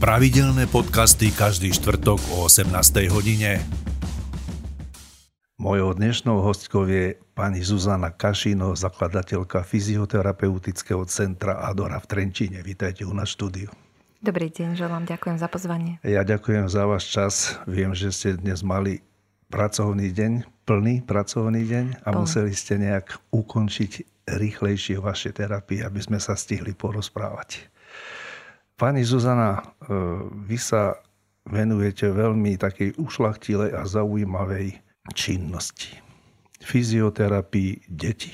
Pravidelné podcasty každý štvrtok o 18. hodine. Mojou dnešnou hostkou je pani Zuzana Kašino, zakladateľka fyzioterapeutického centra Adora v Trenčíne. Vítajte u nás štúdiu. Dobrý deň, želám, ďakujem za pozvanie. Ja ďakujem za váš čas. Viem, že ste dnes mali pracovný deň, plný pracovný deň a Plný. museli ste nejak ukončiť rýchlejšie vaše terapie, aby sme sa stihli porozprávať. Pani Zuzana, e, vy sa venujete veľmi takej ušlachtilej a zaujímavej činnosti. Fyzioterapii detí.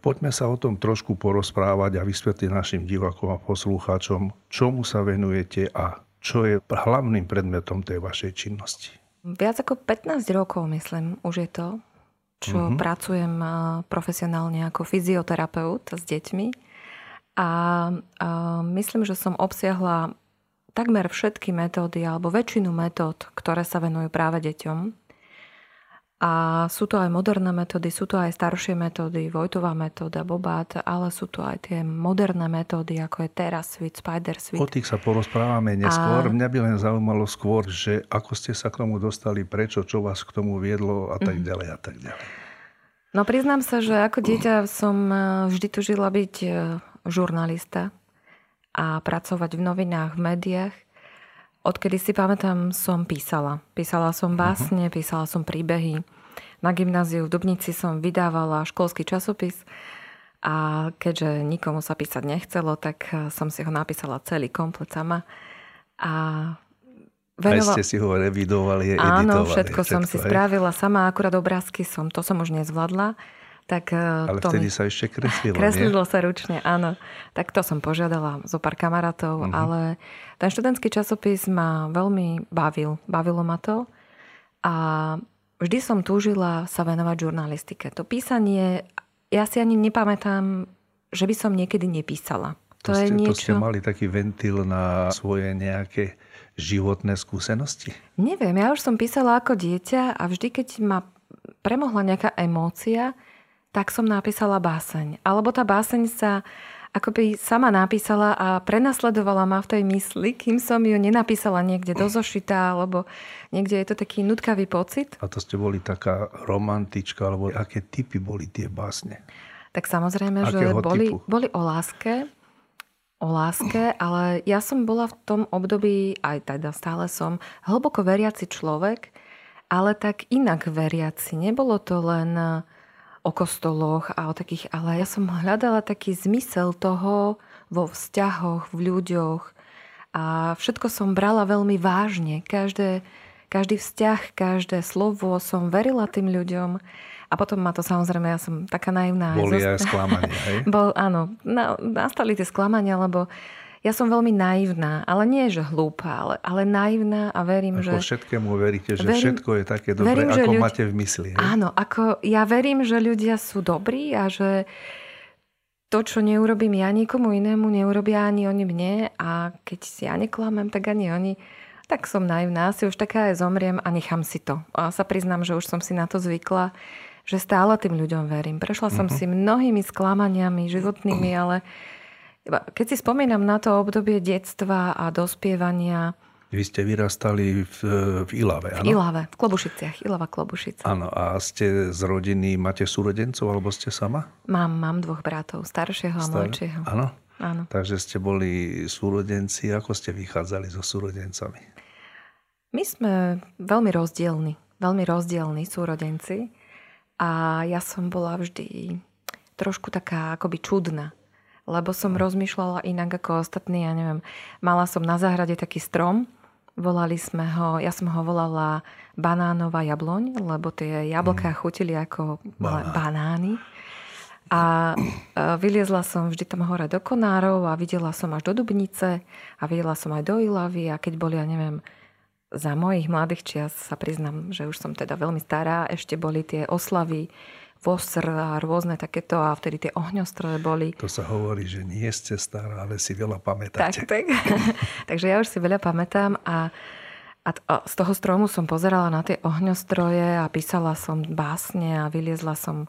Poďme sa o tom trošku porozprávať a vysvetliť našim divákom a poslucháčom, čomu sa venujete a čo je hlavným predmetom tej vašej činnosti. Viac ako 15 rokov, myslím, už je to, čo uh-huh. pracujem e, profesionálne ako fyzioterapeut s deťmi a, a myslím, že som obsiahla takmer všetky metódy alebo väčšinu metód, ktoré sa venujú práve deťom. A sú to aj moderné metódy, sú to aj staršie metódy, Vojtová metóda, Bobát, ale sú to aj tie moderné metódy, ako je Terra Suite, Spider Suite. O tých sa porozprávame neskôr. A... Mňa by len zaujímalo skôr, že ako ste sa k tomu dostali, prečo, čo vás k tomu viedlo a tak mhm. ďalej a tak ďalej. No priznám sa, že ako dieťa som eh, vždy tužila byť eh, žurnalista a pracovať v novinách, v médiách. Odkedy si pamätám, som písala. Písala som mhm. básne, písala som príbehy. Na gymnáziu v Dubnici som vydávala školský časopis a keďže nikomu sa písať nechcelo, tak som si ho napísala celý komplet sama. A Venoval... Aj ste si ho revidovali, editovali. Áno, všetko, všetko som si spravila sama, akurát obrázky som, to som už nezvládla. Tak e, Ale to vtedy mi... sa ešte kreslilo, Kreslilo nie? sa ručne, áno. Tak to som požiadala zo pár kamarátov, uh-huh. ale ten študentský časopis ma veľmi bavil. Bavilo ma to. A vždy som túžila sa venovať žurnalistike. To písanie, ja si ani nepamätám, že by som niekedy nepísala. To, to, je ste, niečo... to ste mali taký ventil na svoje nejaké životné skúsenosti? Neviem, ja už som písala ako dieťa a vždy, keď ma premohla nejaká emócia, tak som napísala báseň. Alebo tá báseň sa akoby sama napísala a prenasledovala ma v tej mysli, kým som ju nenapísala niekde do zošita, alebo niekde je to taký nutkavý pocit. A to ste boli taká romantička, alebo aké typy boli tie básne? Tak samozrejme, Akého že boli, boli o láske, o láske, ale ja som bola v tom období, aj teda stále som, hlboko veriaci človek, ale tak inak veriaci. Nebolo to len o kostoloch a o takých, ale ja som hľadala taký zmysel toho vo vzťahoch, v ľuďoch a všetko som brala veľmi vážne. Každé, každý vzťah, každé slovo som verila tým ľuďom a potom ma to samozrejme, ja som taká naivná. Boli aj, aj sklamania, hej? Bol, áno, na, nastali tie sklamania, lebo ja som veľmi naivná, ale nie že hlúpa, ale, ale naivná a verím, ako že... všetkému veríte, že verím, všetko je také dobré, verím, ako ľudia, máte v mysli. Hej? Áno, ako ja verím, že ľudia sú dobrí a že to, čo neurobím ja nikomu inému, neurobia ani oni mne a keď si ja neklamem, tak ani oni. Tak som naivná, si už taká aj zomriem a nechám si to. A sa priznám, že už som si na to zvykla, že stále tým ľuďom verím. Prešla som uh-huh. si mnohými sklamaniami životnými, ale keď si spomínam na to obdobie detstva a dospievania, vy ste vyrastali v, v Ilave, áno? V Ilave, v Klobušiciach. Ilava Klobušice. Áno, a ste z rodiny, máte súrodencov, alebo ste sama? Mám, mám dvoch bratov, staršieho a Star... mladšieho. Áno? Áno. Takže ste boli súrodenci. Ako ste vychádzali so súrodencami? My sme veľmi rozdielni. Veľmi rozdielni súrodenci. A ja som bola vždy trošku taká akoby čudná lebo som rozmýšľala inak ako ostatní, ja neviem. Mala som na záhrade taký strom, volali sme ho, ja som ho volala banánová jabloň, lebo tie jablká mm. chutili ako Banán. banány. A vyliezla som vždy tam hore do Konárov a videla som až do Dubnice a videla som aj do Ilavy a keď boli, ja neviem, za mojich mladých čias sa priznam, že už som teda veľmi stará, ešte boli tie oslavy VOSR a rôzne takéto a vtedy tie ohňostroje boli. To sa hovorí, že nie ste stará, ale si veľa pamätáte. Tak, tak. Takže ja už si veľa pamätám a, a, a z toho stromu som pozerala na tie ohňostroje a písala som básne a vyliezla som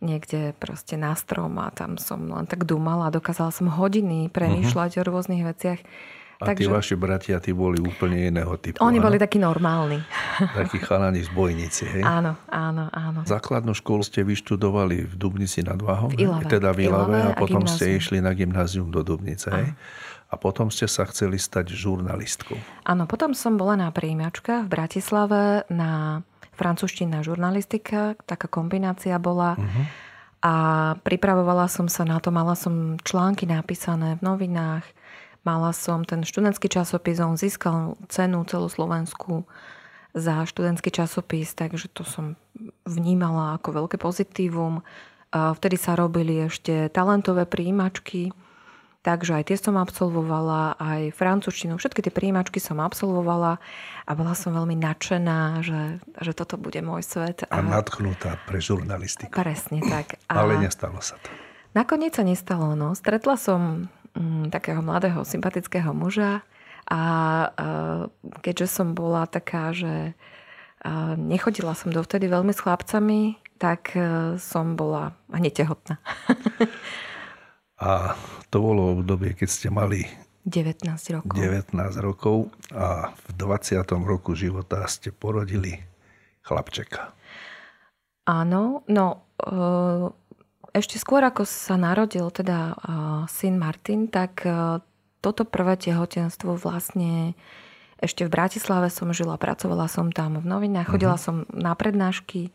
niekde proste na strom a tam som len tak dumala a dokázala som hodiny premýšľať mm-hmm. o rôznych veciach. A Takže... tí vaši bratia, tí boli úplne iného typu. Oni áno? boli takí normálni. Takí chalani z bojnici, hej? Áno, áno, áno. Základnú školu ste vyštudovali v Dubnici nad Váhom, v Ilave. teda v Ilave, a potom a ste išli na gymnázium do Dubnice, hej? A potom ste sa chceli stať žurnalistkou. Áno, potom som bola na príjimačkách v Bratislave na francúzština žurnalistika, taká kombinácia bola. Uh-huh. A pripravovala som sa na to, mala som články napísané v novinách, Mala som ten študentský časopis, on získal cenu celoslovenskú za študentský časopis, takže to som vnímala ako veľké pozitívum. Vtedy sa robili ešte talentové príjimačky, takže aj tie som absolvovala, aj francúzštinu, všetky tie príjimačky som absolvovala a bola som veľmi nadšená, že, že toto bude môj svet. A, a nadchnutá pre žurnalistiku. Presne tak. A Ale nestalo sa to. Nakoniec sa nestalo. No. Stretla som Mm, takého mladého, sympatického muža a keďže som bola taká, že nechodila som dovtedy veľmi s chlapcami, tak e, som bola hneď tehotná. a to bolo obdobie, keď ste mali 19 rokov. 19 rokov a v 20. roku života ste porodili chlapčeka. Áno, no e, ešte skôr ako sa narodil teda syn Martin, tak toto prvé tehotenstvo vlastne ešte v Bratislave som žila, pracovala som tam v novinách, uh-huh. chodila som na prednášky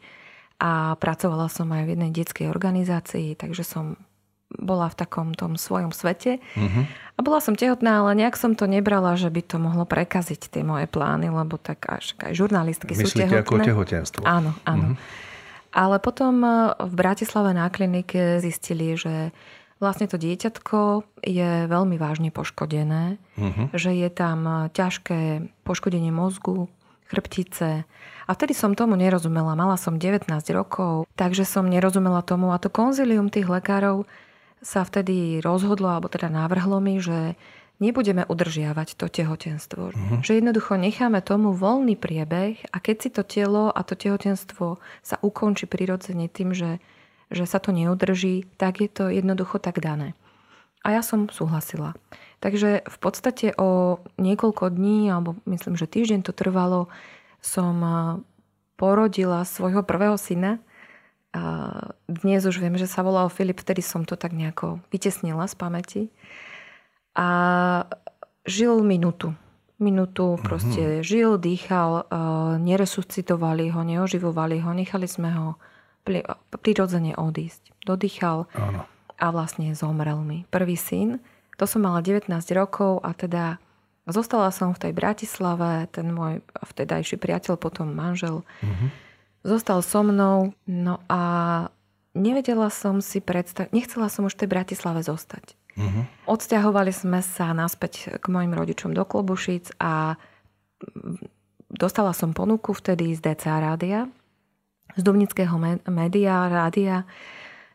a pracovala som aj v jednej detskej organizácii, takže som bola v takom tom svojom svete. Uh-huh. A bola som tehotná, ale nejak som to nebrala, že by to mohlo prekaziť tie moje plány, lebo tak až aj žurnalistky Myslíte sú tehotné. ako tehotenstvo? Áno, áno. Uh-huh. Ale potom e, v Bratislave na klinike zistili, že vlastne to dieťatko je veľmi vážne poškodené, uh-huh. že je tam e, ťažké poškodenie mozgu, chrbtice. A vtedy som tomu nerozumela. Mala som 19 rokov, takže som nerozumela tomu. A to konzilium tých lekárov sa vtedy rozhodlo, alebo teda navrhlo mi, že nebudeme udržiavať to tehotenstvo. Uh-huh. Že jednoducho necháme tomu voľný priebeh a keď si to telo a to tehotenstvo sa ukončí prirodzene tým, že, že sa to neudrží, tak je to jednoducho tak dané. A ja som súhlasila. Takže v podstate o niekoľko dní, alebo myslím, že týždeň to trvalo, som porodila svojho prvého syna. Dnes už viem, že sa volal Filip, vtedy som to tak nejako vytesnila z pamäti a žil minútu. Minútu proste mm-hmm. žil, dýchal, neresuscitovali ho, neoživovali ho, nechali sme ho prirodzene odísť. Dodýchal Áno. a vlastne zomrel mi. Prvý syn, to som mala 19 rokov a teda zostala som v tej Bratislave, ten môj vtedajší priateľ, potom manžel, mm-hmm. zostal so mnou, no a nevedela som si predstaviť, nechcela som už v tej Bratislave zostať. Uh-huh. Odsťahovali sme sa naspäť k mojim rodičom do Klobušic a dostala som ponuku vtedy z DCA rádia, z Dubnického média, rádia,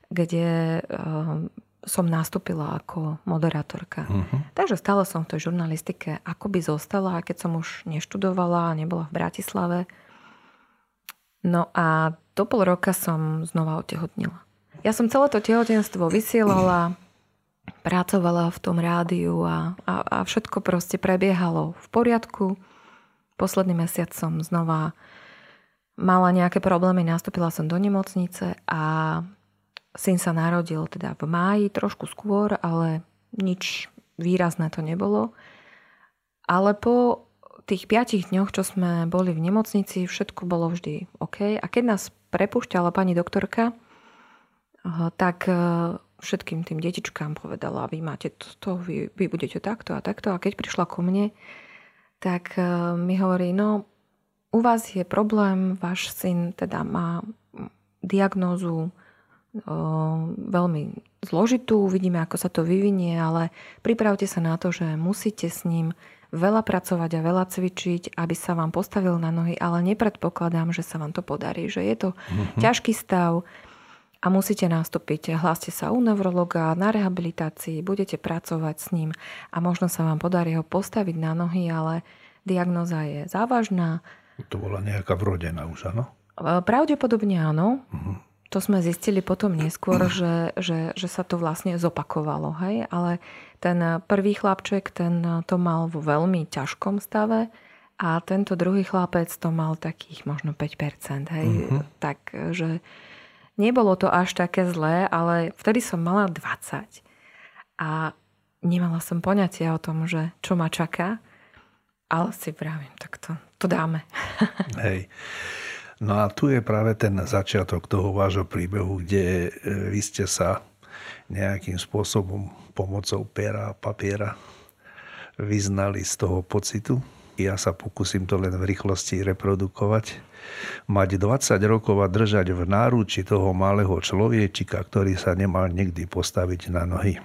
kde uh, som nastúpila ako moderátorka. Uh-huh. Takže stále som v tej žurnalistike akoby zostala, keď som už neštudovala a nebola v Bratislave. No a do pol roka som znova otehotnila. Ja som celé to tehotenstvo vysielala pracovala v tom rádiu a, a, a všetko proste prebiehalo v poriadku. Posledný mesiac som znova mala nejaké problémy, nastúpila som do nemocnice a syn sa narodil teda v máji, trošku skôr, ale nič výrazné to nebolo. Ale po tých piatich dňoch, čo sme boli v nemocnici, všetko bolo vždy OK. A keď nás prepušťala pani doktorka, tak všetkým tým detičkám povedala, vy máte to, vy, vy budete takto a takto. A keď prišla ku mne, tak e, mi hovorí, no u vás je problém, váš syn teda má diagnózu e, veľmi zložitú, uvidíme, ako sa to vyvinie, ale pripravte sa na to, že musíte s ním veľa pracovať a veľa cvičiť, aby sa vám postavil na nohy, ale nepredpokladám, že sa vám to podarí, že je to mm-hmm. ťažký stav, a musíte nastúpiť. Hláste sa u neurologa na rehabilitácii, budete pracovať s ním a možno sa vám podarí ho postaviť na nohy, ale diagnoza je závažná. To bola nejaká vrodená už, áno? E, pravdepodobne áno. Uh-huh. to sme zistili potom neskôr, že, že, že sa to vlastne zopakovalo. Hej? Ale ten prvý chlapček, ten to mal vo veľmi ťažkom stave a tento druhý chlapec to mal takých možno 5%. Hej? Uh-huh. Takže nebolo to až také zlé, ale vtedy som mala 20. A nemala som poňatia o tom, že čo ma čaká. Ale si vravím, tak to, to dáme. Hej. No a tu je práve ten začiatok toho vášho príbehu, kde e, vy ste sa nejakým spôsobom pomocou pera a papiera vyznali z toho pocitu. Ja sa pokúsim to len v rýchlosti reprodukovať. Mať 20 rokov a držať v náruči toho malého človečika, ktorý sa nemal nikdy postaviť na nohy.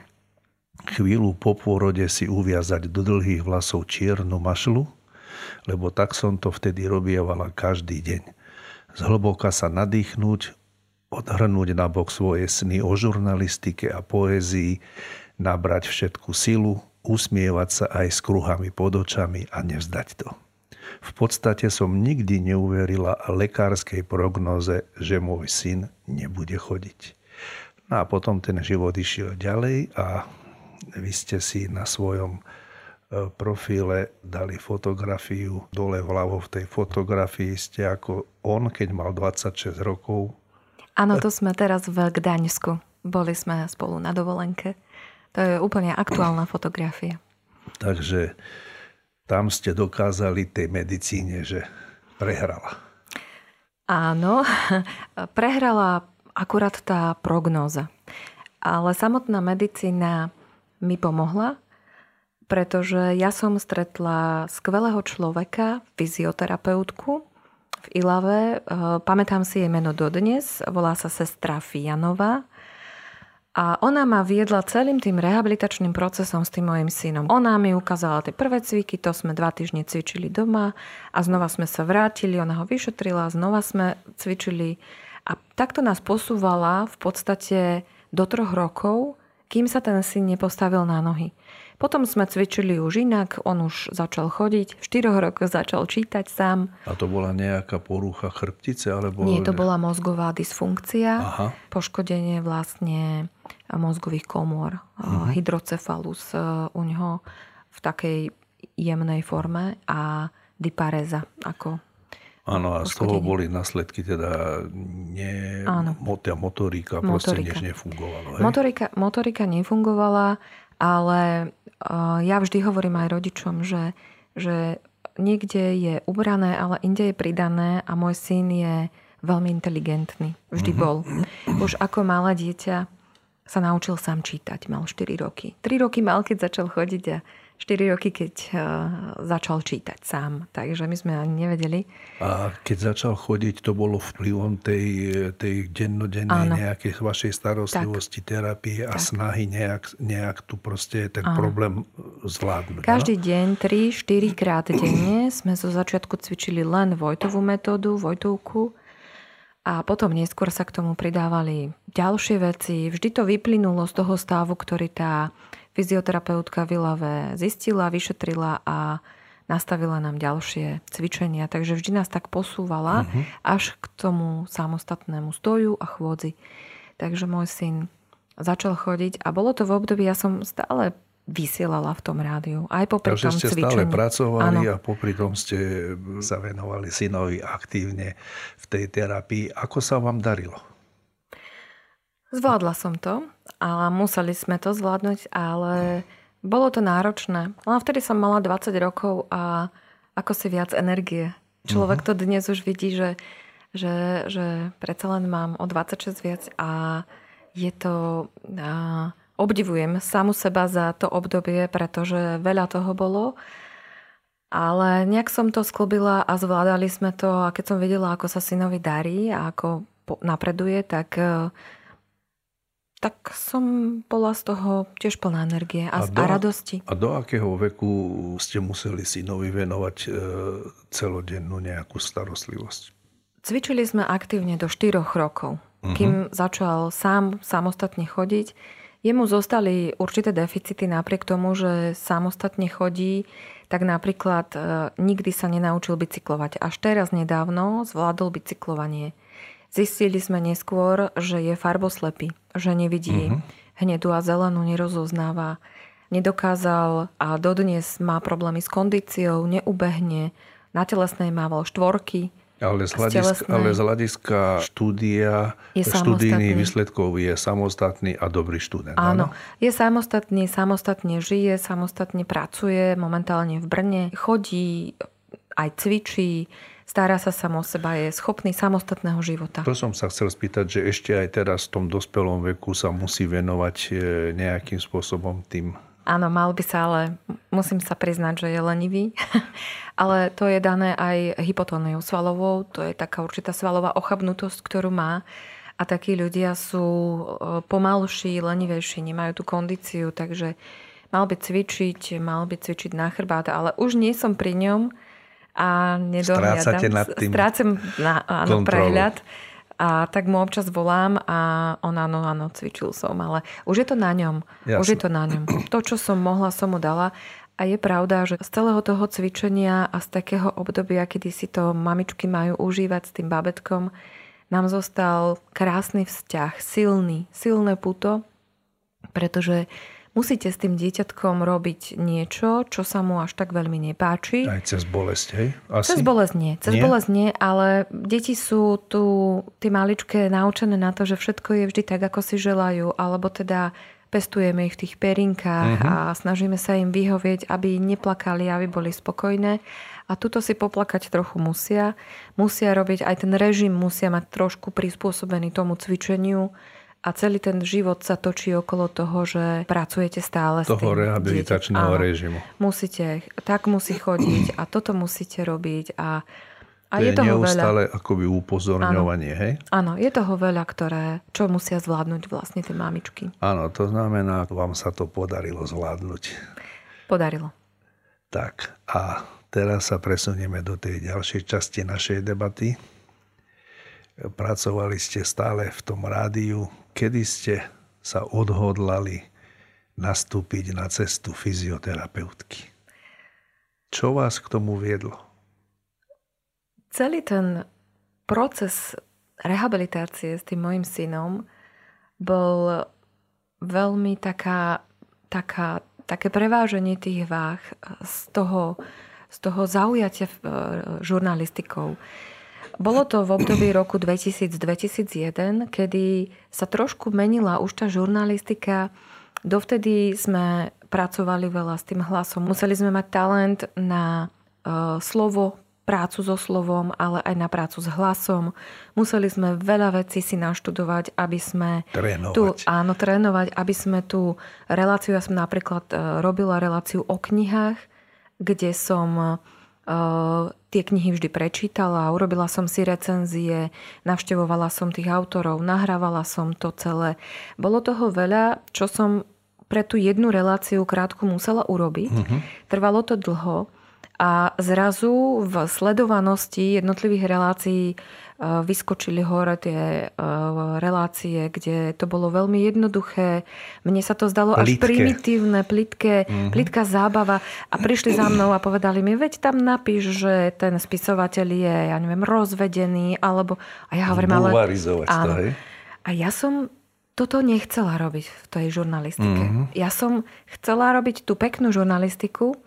Chvíľu po pôrode si uviazať do dlhých vlasov čiernu mašlu, lebo tak som to vtedy robievala každý deň zhlboka sa nadýchnúť, odhrnúť na bok svoje sny o žurnalistike a poézii, nabrať všetku silu, usmievať sa aj s kruhami pod očami a nevzdať to. V podstate som nikdy neuverila lekárskej prognoze, že môj syn nebude chodiť. No a potom ten život išiel ďalej a vy ste si na svojom E, profile dali fotografiu. Dole vľavo v tej fotografii ste ako on, keď mal 26 rokov. Áno, to sme teraz v Gdaňsku. Boli sme spolu na dovolenke. To je úplne aktuálna fotografia. Takže tam ste dokázali tej medicíne, že prehrala. Áno, prehrala akurát tá prognóza. Ale samotná medicína mi pomohla, pretože ja som stretla skvelého človeka, fyzioterapeutku v Ilave. Pamätám si jej meno dodnes, volá sa sestra Fianová. A ona ma viedla celým tým rehabilitačným procesom s tým mojim synom. Ona mi ukázala tie prvé cviky, to sme dva týždne cvičili doma a znova sme sa vrátili, ona ho vyšetrila, znova sme cvičili a takto nás posúvala v podstate do troch rokov, kým sa ten syn nepostavil na nohy. Potom sme cvičili už inak, on už začal chodiť, v 4 rokoch začal čítať sám. A to bola nejaká porucha chrbtice? Alebo... Nie, to bola mozgová dysfunkcia, Aha. poškodenie vlastne mozgových komôr, uh-huh. hydrocefalus e, u neho v takej jemnej forme a dipareza ako Áno, a z toho boli následky teda nie, Áno. motorika, motorika proste nič nefungovalo. Hej? Motorika, motorika nefungovala, ale ja vždy hovorím aj rodičom, že, že niekde je ubrané, ale inde je pridané a môj syn je veľmi inteligentný. Vždy mm-hmm. bol. Už ako malé dieťa sa naučil sám čítať. Mal 4 roky. 3 roky mal, keď začal chodiť a 4 roky, keď uh, začal čítať sám. Takže my sme ani nevedeli. A keď začal chodiť, to bolo vplyvom tej, tej dennodennej Áno. nejakej vašej starostlivosti, tak. terapie a tak. snahy nejak, nejak tu proste ten Áno. problém zvládnuť. Každý no? deň, 3-4 krát denne sme zo začiatku cvičili len Vojtovú metódu, Vojtovku. A potom neskôr sa k tomu pridávali ďalšie veci. Vždy to vyplynulo z toho stavu, ktorý tá fyzioterapeutka v Ilave zistila, vyšetrila a nastavila nám ďalšie cvičenia. Takže vždy nás tak posúvala uh-huh. až k tomu samostatnému stoju a chôdzi. Takže môj syn začal chodiť a bolo to v období, ja som stále vysielala v tom rádiu. Aj popri Takže tom ste cvičení. stále pracovali ano. a popri tom ste sa venovali synovi aktívne v tej terapii. Ako sa vám darilo? Zvládla som to a museli sme to zvládnuť, ale bolo to náročné. A vtedy som mala 20 rokov a ako si viac energie. Človek uh-huh. to dnes už vidí, že, že, že predsa len mám o 26 viac a je to... A, obdivujem samu seba za to obdobie, pretože veľa toho bolo. Ale nejak som to sklobila a zvládali sme to a keď som videla, ako sa synovi darí a ako napreduje, tak tak som bola z toho tiež plná energie a, a, do, a radosti. A do akého veku ste museli synovi venovať e, celodennú nejakú starostlivosť? Cvičili sme aktívne do 4 rokov. Uh-huh. Kým začal sám samostatne chodiť, jemu zostali určité deficity napriek tomu, že samostatne chodí, tak napríklad e, nikdy sa nenaučil bicyklovať. Až teraz nedávno zvládol bicyklovanie Zistili sme neskôr, že je farboslepý, že nevidí uh-huh. hnedu a zelenú, nerozoznáva. Nedokázal a dodnes má problémy s kondíciou, neubehne, na telesnej mával štvorky, ale z, hľadiska, ale z hľadiska štúdia, je štúdijných výsledkov je samostatný a dobrý študent. Áno, áno, je samostatný, samostatne žije, samostatne pracuje, momentálne v Brne, chodí, aj cvičí, stará sa samo o seba, je schopný samostatného života. To som sa chcel spýtať, že ešte aj teraz v tom dospelom veku sa musí venovať e, nejakým spôsobom tým Áno, mal by sa, ale musím sa priznať, že je lenivý. ale to je dané aj hypotóniou svalovou, to je taká určitá svalová ochabnutosť, ktorú má. A takí ľudia sú e, pomalší, lenivejší, nemajú tú kondíciu, takže mal by cvičiť, mal by cvičiť na chrbát, ale už nie som pri ňom a nedohľadám. Strácate nad tým Strácam na, áno, prehľad. A tak mu občas volám a on áno, áno, cvičil som, ale už je to na ňom. Jasne. Už je to na ňom. To, čo som mohla, som mu dala. A je pravda, že z celého toho cvičenia a z takého obdobia, kedy si to mamičky majú užívať s tým babetkom, nám zostal krásny vzťah, silný, silné puto, pretože musíte s tým dieťatkom robiť niečo, čo sa mu až tak veľmi nepáči. Aj cez bolesť, hej? Asi? Cez bolesť nie. Cez nie? bolesť nie, ale deti sú tu, tie maličké, naučené na to, že všetko je vždy tak, ako si želajú, alebo teda pestujeme ich v tých perinkách uh-huh. a snažíme sa im vyhovieť, aby neplakali, aby boli spokojné. A tuto si poplakať trochu musia. Musia robiť, aj ten režim musia mať trošku prispôsobený tomu cvičeniu a celý ten život sa točí okolo toho, že pracujete stále toho s tým rehabilitačného dieťa. režimu. Musíte, tak musí chodiť a toto musíte robiť a a je, je toho neustále veľa. akoby upozorňovanie, áno. hej? Áno, je toho veľa, ktoré, čo musia zvládnuť vlastne tie mamičky. Áno, to znamená, vám sa to podarilo zvládnuť. Podarilo. Tak, a teraz sa presunieme do tej ďalšej časti našej debaty. Pracovali ste stále v tom rádiu, kedy ste sa odhodlali nastúpiť na cestu fyzioterapeutky? Čo vás k tomu viedlo? Celý ten proces rehabilitácie s tým mojim synom bol veľmi taká, taká, také preváženie tých váh z toho, z toho zaujatia e, žurnalistikou. Bolo to v období roku 2000-2001, kedy sa trošku menila už tá žurnalistika. Dovtedy sme pracovali veľa s tým hlasom. Museli sme mať talent na uh, slovo, prácu so slovom, ale aj na prácu s hlasom. Museli sme veľa vecí si naštudovať, aby sme... Trénovať. Tu, áno, trénovať, aby sme tú reláciu, ja som napríklad uh, robila reláciu o knihách, kde som tie knihy vždy prečítala, urobila som si recenzie, navštevovala som tých autorov, nahrávala som to celé. Bolo toho veľa, čo som pre tú jednu reláciu krátku musela urobiť. Uh-huh. Trvalo to dlho a zrazu v sledovanosti jednotlivých relácií vyskočili hore tie eh, relácie, kde to bolo veľmi jednoduché. Mne sa to zdalo až primitívne, plitké, mm-hmm. plitká zábava. A prišli za mnou a povedali mi, veď tam napíš, že ten spisovateľ je, ja neviem, rozvedený, alebo... A ja hovorím, ale... Áno. To, A ja som toto nechcela robiť v tej žurnalistike. Mm-hmm. Ja som chcela robiť tú peknú žurnalistiku,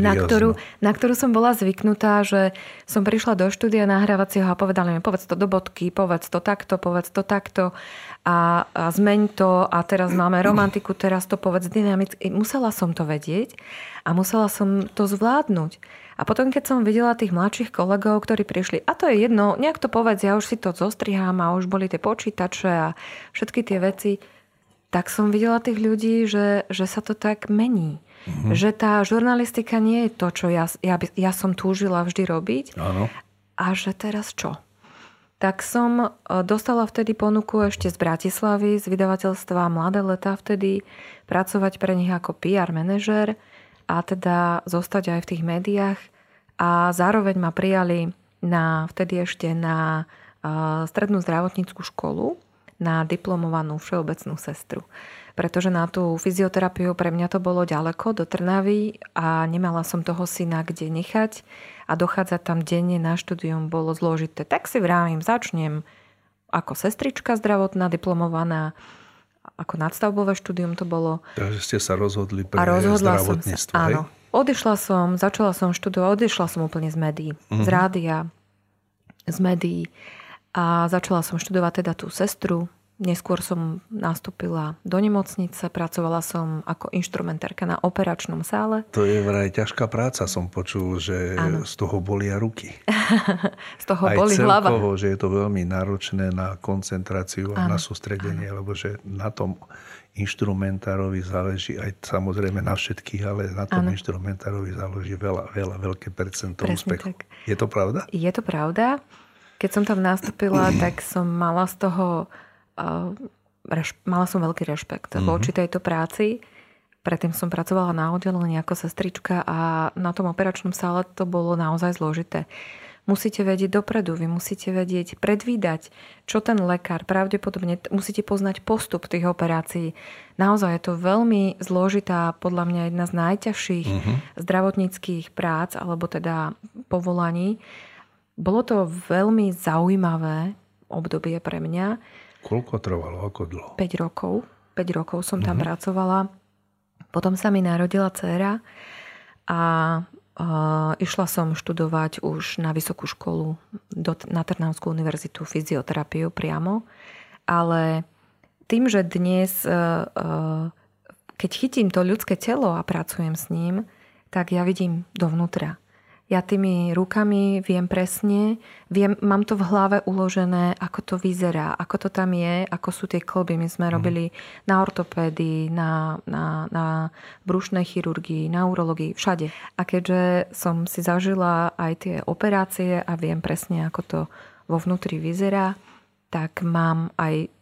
na ktorú, na ktorú som bola zvyknutá, že som prišla do štúdia nahrávacieho a povedali mi, povedz to do bodky, povedz to takto, povedz to takto a, a zmeň to a teraz máme romantiku, teraz to povedz dynamicky. Musela som to vedieť a musela som to zvládnuť. A potom, keď som videla tých mladších kolegov, ktorí prišli, a to je jedno, nejak to povedz, ja už si to zostrihám a už boli tie počítače a všetky tie veci, tak som videla tých ľudí, že, že sa to tak mení. Mm-hmm. Že tá žurnalistika nie je to, čo ja, ja, ja som túžila vždy robiť. Áno. A že teraz čo? Tak som e, dostala vtedy ponuku ešte z Bratislavy, z vydavateľstva Mladé leta vtedy, pracovať pre nich ako PR manažer a teda zostať aj v tých médiách. A zároveň ma prijali na, vtedy ešte na e, strednú zdravotníckú školu na diplomovanú všeobecnú sestru pretože na tú fyzioterapiu pre mňa to bolo ďaleko do Trnavy a nemala som toho syna kde nechať a dochádzať tam denne na štúdium bolo zložité. Tak si vravím, začnem ako sestrička zdravotná, diplomovaná, ako nadstavbové štúdium to bolo. Takže ste sa rozhodli pre a rozhodla zdravotníctvo, som sa, Áno. Odišla som, začala som študovať, odišla som úplne z médií, mm-hmm. z mhm. rádia, z médií a začala som študovať teda tú sestru, Neskôr som nastúpila do nemocnice, pracovala som ako inštrumentárka na operačnom sále. To je vraj ťažká práca, som počul, že ano. z toho bolia ruky. z toho Aj boli hlava. Toho, že je to veľmi náročné na koncentráciu a ano. na sústredenie, ano. lebo že na tom inštrumentárovi záleží aj samozrejme na všetkých, ale na tom ano. inštrumentárovi záleží veľa, veľa, veľké percento Presne úspechu. Tak. Je to pravda? Je to pravda. Keď som tam nastúpila, tak som mala z toho reš, mala som veľký rešpekt mm-hmm. voči tejto práci. Predtým som pracovala na oddelení ako sestrička a na tom operačnom sále to bolo naozaj zložité. Musíte vedieť dopredu, vy musíte vedieť, predvídať, čo ten lekár, pravdepodobne musíte poznať postup tých operácií. Naozaj je to veľmi zložitá, podľa mňa jedna z najťažších uh-huh. zdravotníckých prác, alebo teda povolaní. Bolo to veľmi zaujímavé obdobie pre mňa. Koľko trvalo? Ako dlho? 5 rokov. 5 rokov som tam uh-huh. pracovala. Potom sa mi narodila dcéra a uh, išla som študovať už na vysokú školu do, na Trnavskú univerzitu fyzioterapiu priamo. Ale tým, že dnes, uh, uh, keď chytím to ľudské telo a pracujem s ním, tak ja vidím dovnútra ja tými rukami viem presne, viem, mám to v hlave uložené, ako to vyzerá, ako to tam je, ako sú tie kolby. My sme mm. robili na ortopédii, na, na, na brušnej chirurgii, na urologii, všade. A keďže som si zažila aj tie operácie a viem presne, ako to vo vnútri vyzerá, tak mám aj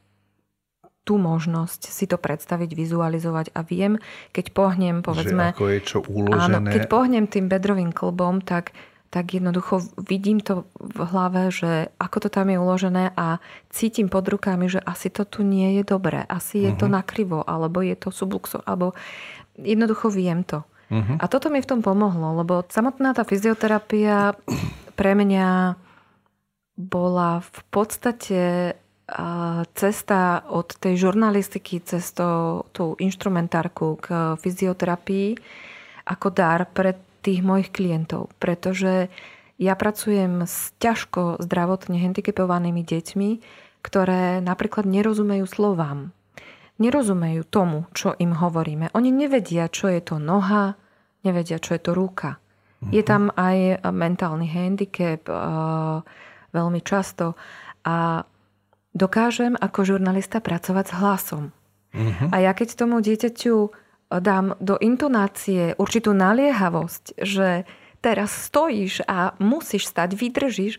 tú možnosť si to predstaviť, vizualizovať a viem, keď pohnem, povedzme... Že ako je čo uložené. Áno, keď pohnem tým bedrovým klbom, tak, tak jednoducho vidím to v hlave, že ako to tam je uložené a cítim pod rukami, že asi to tu nie je dobré, asi je uh-huh. to mhm. nakrivo, alebo je to subluxo, alebo jednoducho viem to. Uh-huh. A toto mi v tom pomohlo, lebo samotná tá fyzioterapia pre mňa bola v podstate cesta od tej žurnalistiky cez to, tú instrumentárku k fyzioterapii ako dar pre tých mojich klientov. Pretože ja pracujem s ťažko zdravotne handicapovanými deťmi, ktoré napríklad nerozumejú slovám. Nerozumejú tomu, čo im hovoríme. Oni nevedia, čo je to noha, nevedia, čo je to ruka. Je mhm. tam aj mentálny handicap veľmi často. A dokážem ako žurnalista pracovať s hlasom. Uh-huh. A ja keď tomu dieťaťu dám do intonácie určitú naliehavosť, že teraz stojíš a musíš stať, vydržíš,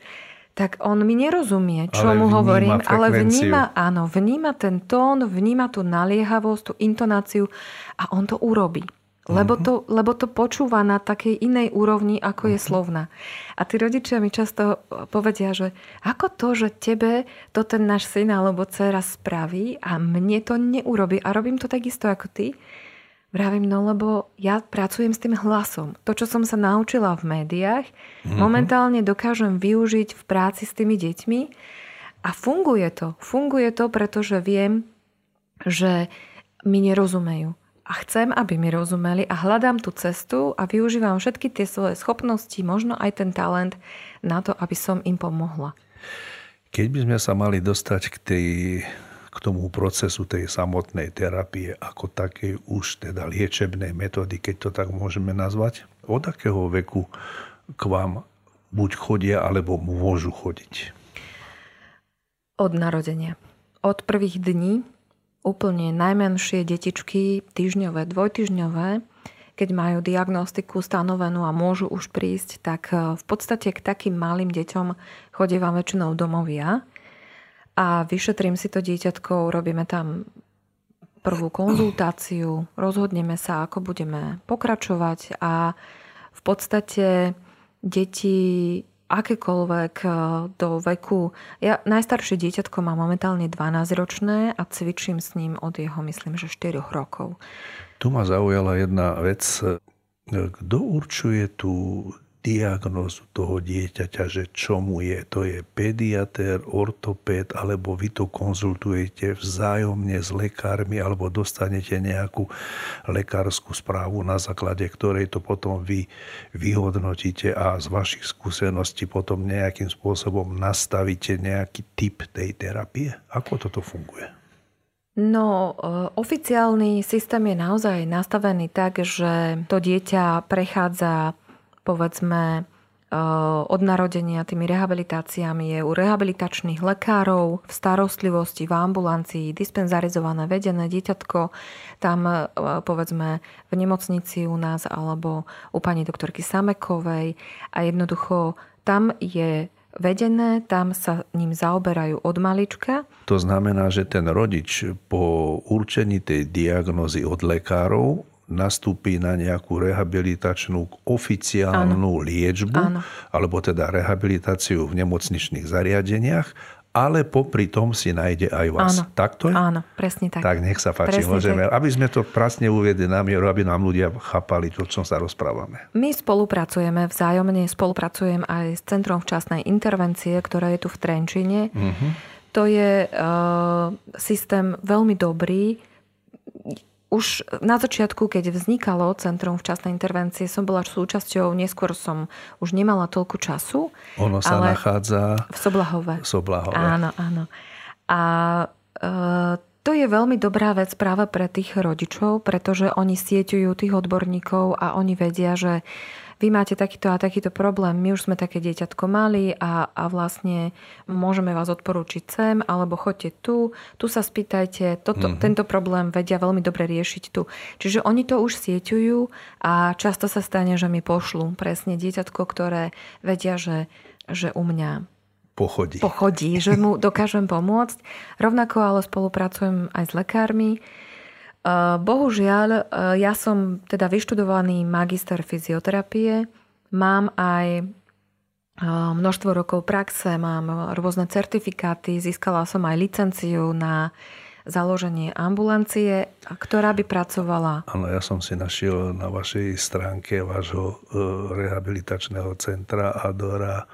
tak on mi nerozumie, čo ale mu hovorím, frekvenciu. ale vníma, áno, vníma ten tón, vníma tú naliehavosť, tú intonáciu a on to urobí. Lebo mhm. to, lebo to počúva na takej inej úrovni, ako je mhm. slovná. A tí rodičia mi často povedia, že ako to, že tebe to ten náš syn alebo dcera spraví a mne to neurobi a robím to takisto ako ty. Vravím, no lebo ja pracujem s tým hlasom. To, čo som sa naučila v médiách, mm-hmm. momentálne dokážem využiť v práci s tými deťmi a funguje to. Funguje to, pretože viem, že mi nerozumejú a chcem, aby mi rozumeli a hľadám tú cestu a využívam všetky tie svoje schopnosti, možno aj ten talent na to, aby som im pomohla. Keď by sme sa mali dostať k, tej, k tomu procesu tej samotnej terapie ako takej už teda liečebnej metódy, keď to tak môžeme nazvať, od akého veku k vám buď chodia, alebo môžu chodiť? Od narodenia. Od prvých dní úplne najmenšie detičky, týždňové, dvojtyžňové, keď majú diagnostiku stanovenú a môžu už prísť, tak e, v podstate k takým malým deťom vám väčšinou domovia. A vyšetrím si to dieťatkou, robíme tam prvú konzultáciu, rozhodneme sa, ako budeme pokračovať a v podstate deti akékoľvek e, do veku. Ja najstaršie dieťatko má momentálne 12-ročné a cvičím s ním od jeho, myslím, že 4 rokov. Tu ma zaujala jedna vec. Kto určuje tú diagnózu toho dieťaťa, že čo je. To je pediatér, ortopéd, alebo vy to konzultujete vzájomne s lekármi, alebo dostanete nejakú lekárskú správu, na základe ktorej to potom vy vyhodnotíte a z vašich skúseností potom nejakým spôsobom nastavíte nejaký typ tej terapie. Ako toto funguje? No, e, oficiálny systém je naozaj nastavený tak, že to dieťa prechádza povedzme eh, od narodenia tými rehabilitáciami je u rehabilitačných lekárov, v starostlivosti, v ambulancii, dispenzarizované vedené dieťatko, tam eh, povedzme v nemocnici u nás alebo u pani doktorky Samekovej a jednoducho tam je vedené, tam sa ním zaoberajú od malička. To znamená, že ten rodič po určení tej diagnozy od lekárov nastúpi na nejakú rehabilitačnú oficiálnu Áno. liečbu, Áno. alebo teda rehabilitáciu v nemocničných zariadeniach, ale popri tom si nájde aj vás. Áno, tak to je? Áno, presne tak. Tak nech sa páči, môžeme, aby sme to prasne uviedli na mieru, aby nám ľudia chápali to, čo sa rozprávame. My spolupracujeme vzájomne, spolupracujem aj s Centrom včasnej intervencie, ktoré je tu v Trenčine. Uh-huh. To je uh, systém veľmi dobrý už na začiatku, keď vznikalo Centrum včasnej intervencie, som bola súčasťou, neskôr som už nemala toľko času. Ono sa ale nachádza v Soblahove. Soblahove. Áno, áno. A e, to je veľmi dobrá vec práve pre tých rodičov, pretože oni sieťujú tých odborníkov a oni vedia, že vy máte takýto a takýto problém, my už sme také dieťatko mali a, a vlastne môžeme vás odporúčiť sem, alebo choďte tu, tu sa spýtajte, toto, mm-hmm. tento problém vedia veľmi dobre riešiť tu. Čiže oni to už sieťujú a často sa stane, že mi pošlú presne dieťatko, ktoré vedia, že, že u mňa pochodí. pochodí, že mu dokážem pomôcť. Rovnako ale spolupracujem aj s lekármi, bohužiaľ, ja som teda vyštudovaný magister fyzioterapie, mám aj množstvo rokov praxe, mám rôzne certifikáty, získala som aj licenciu na založenie ambulancie, ktorá by pracovala. Áno, ja som si našiel na vašej stránke vášho rehabilitačného centra Adora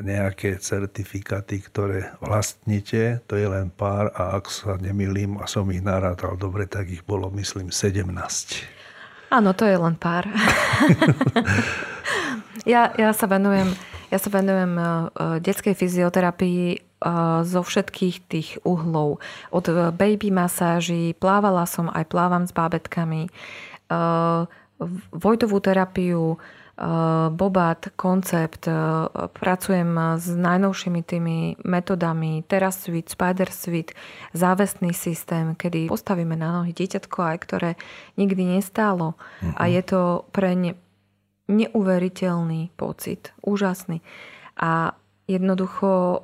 nejaké certifikáty, ktoré vlastníte, to je len pár a ak sa nemýlim a som ich narátal dobre, tak ich bolo myslím 17. Áno, to je len pár. ja, ja sa venujem, ja sa venujem uh, detskej fyzioterapii uh, zo všetkých tých uhlov. Od baby masáži, plávala som, aj plávam s bábetkami, vojtovú terapiu, Bobat, koncept, eh, pracujem s najnovšími tými metodami Terra Suite, Spider Suite, závestný systém, kedy postavíme na nohy dieťatko aj, ktoré nikdy nestálo. Uh-huh. A mhm. je to pre ne neuveriteľný pocit, úžasný. A jednoducho e,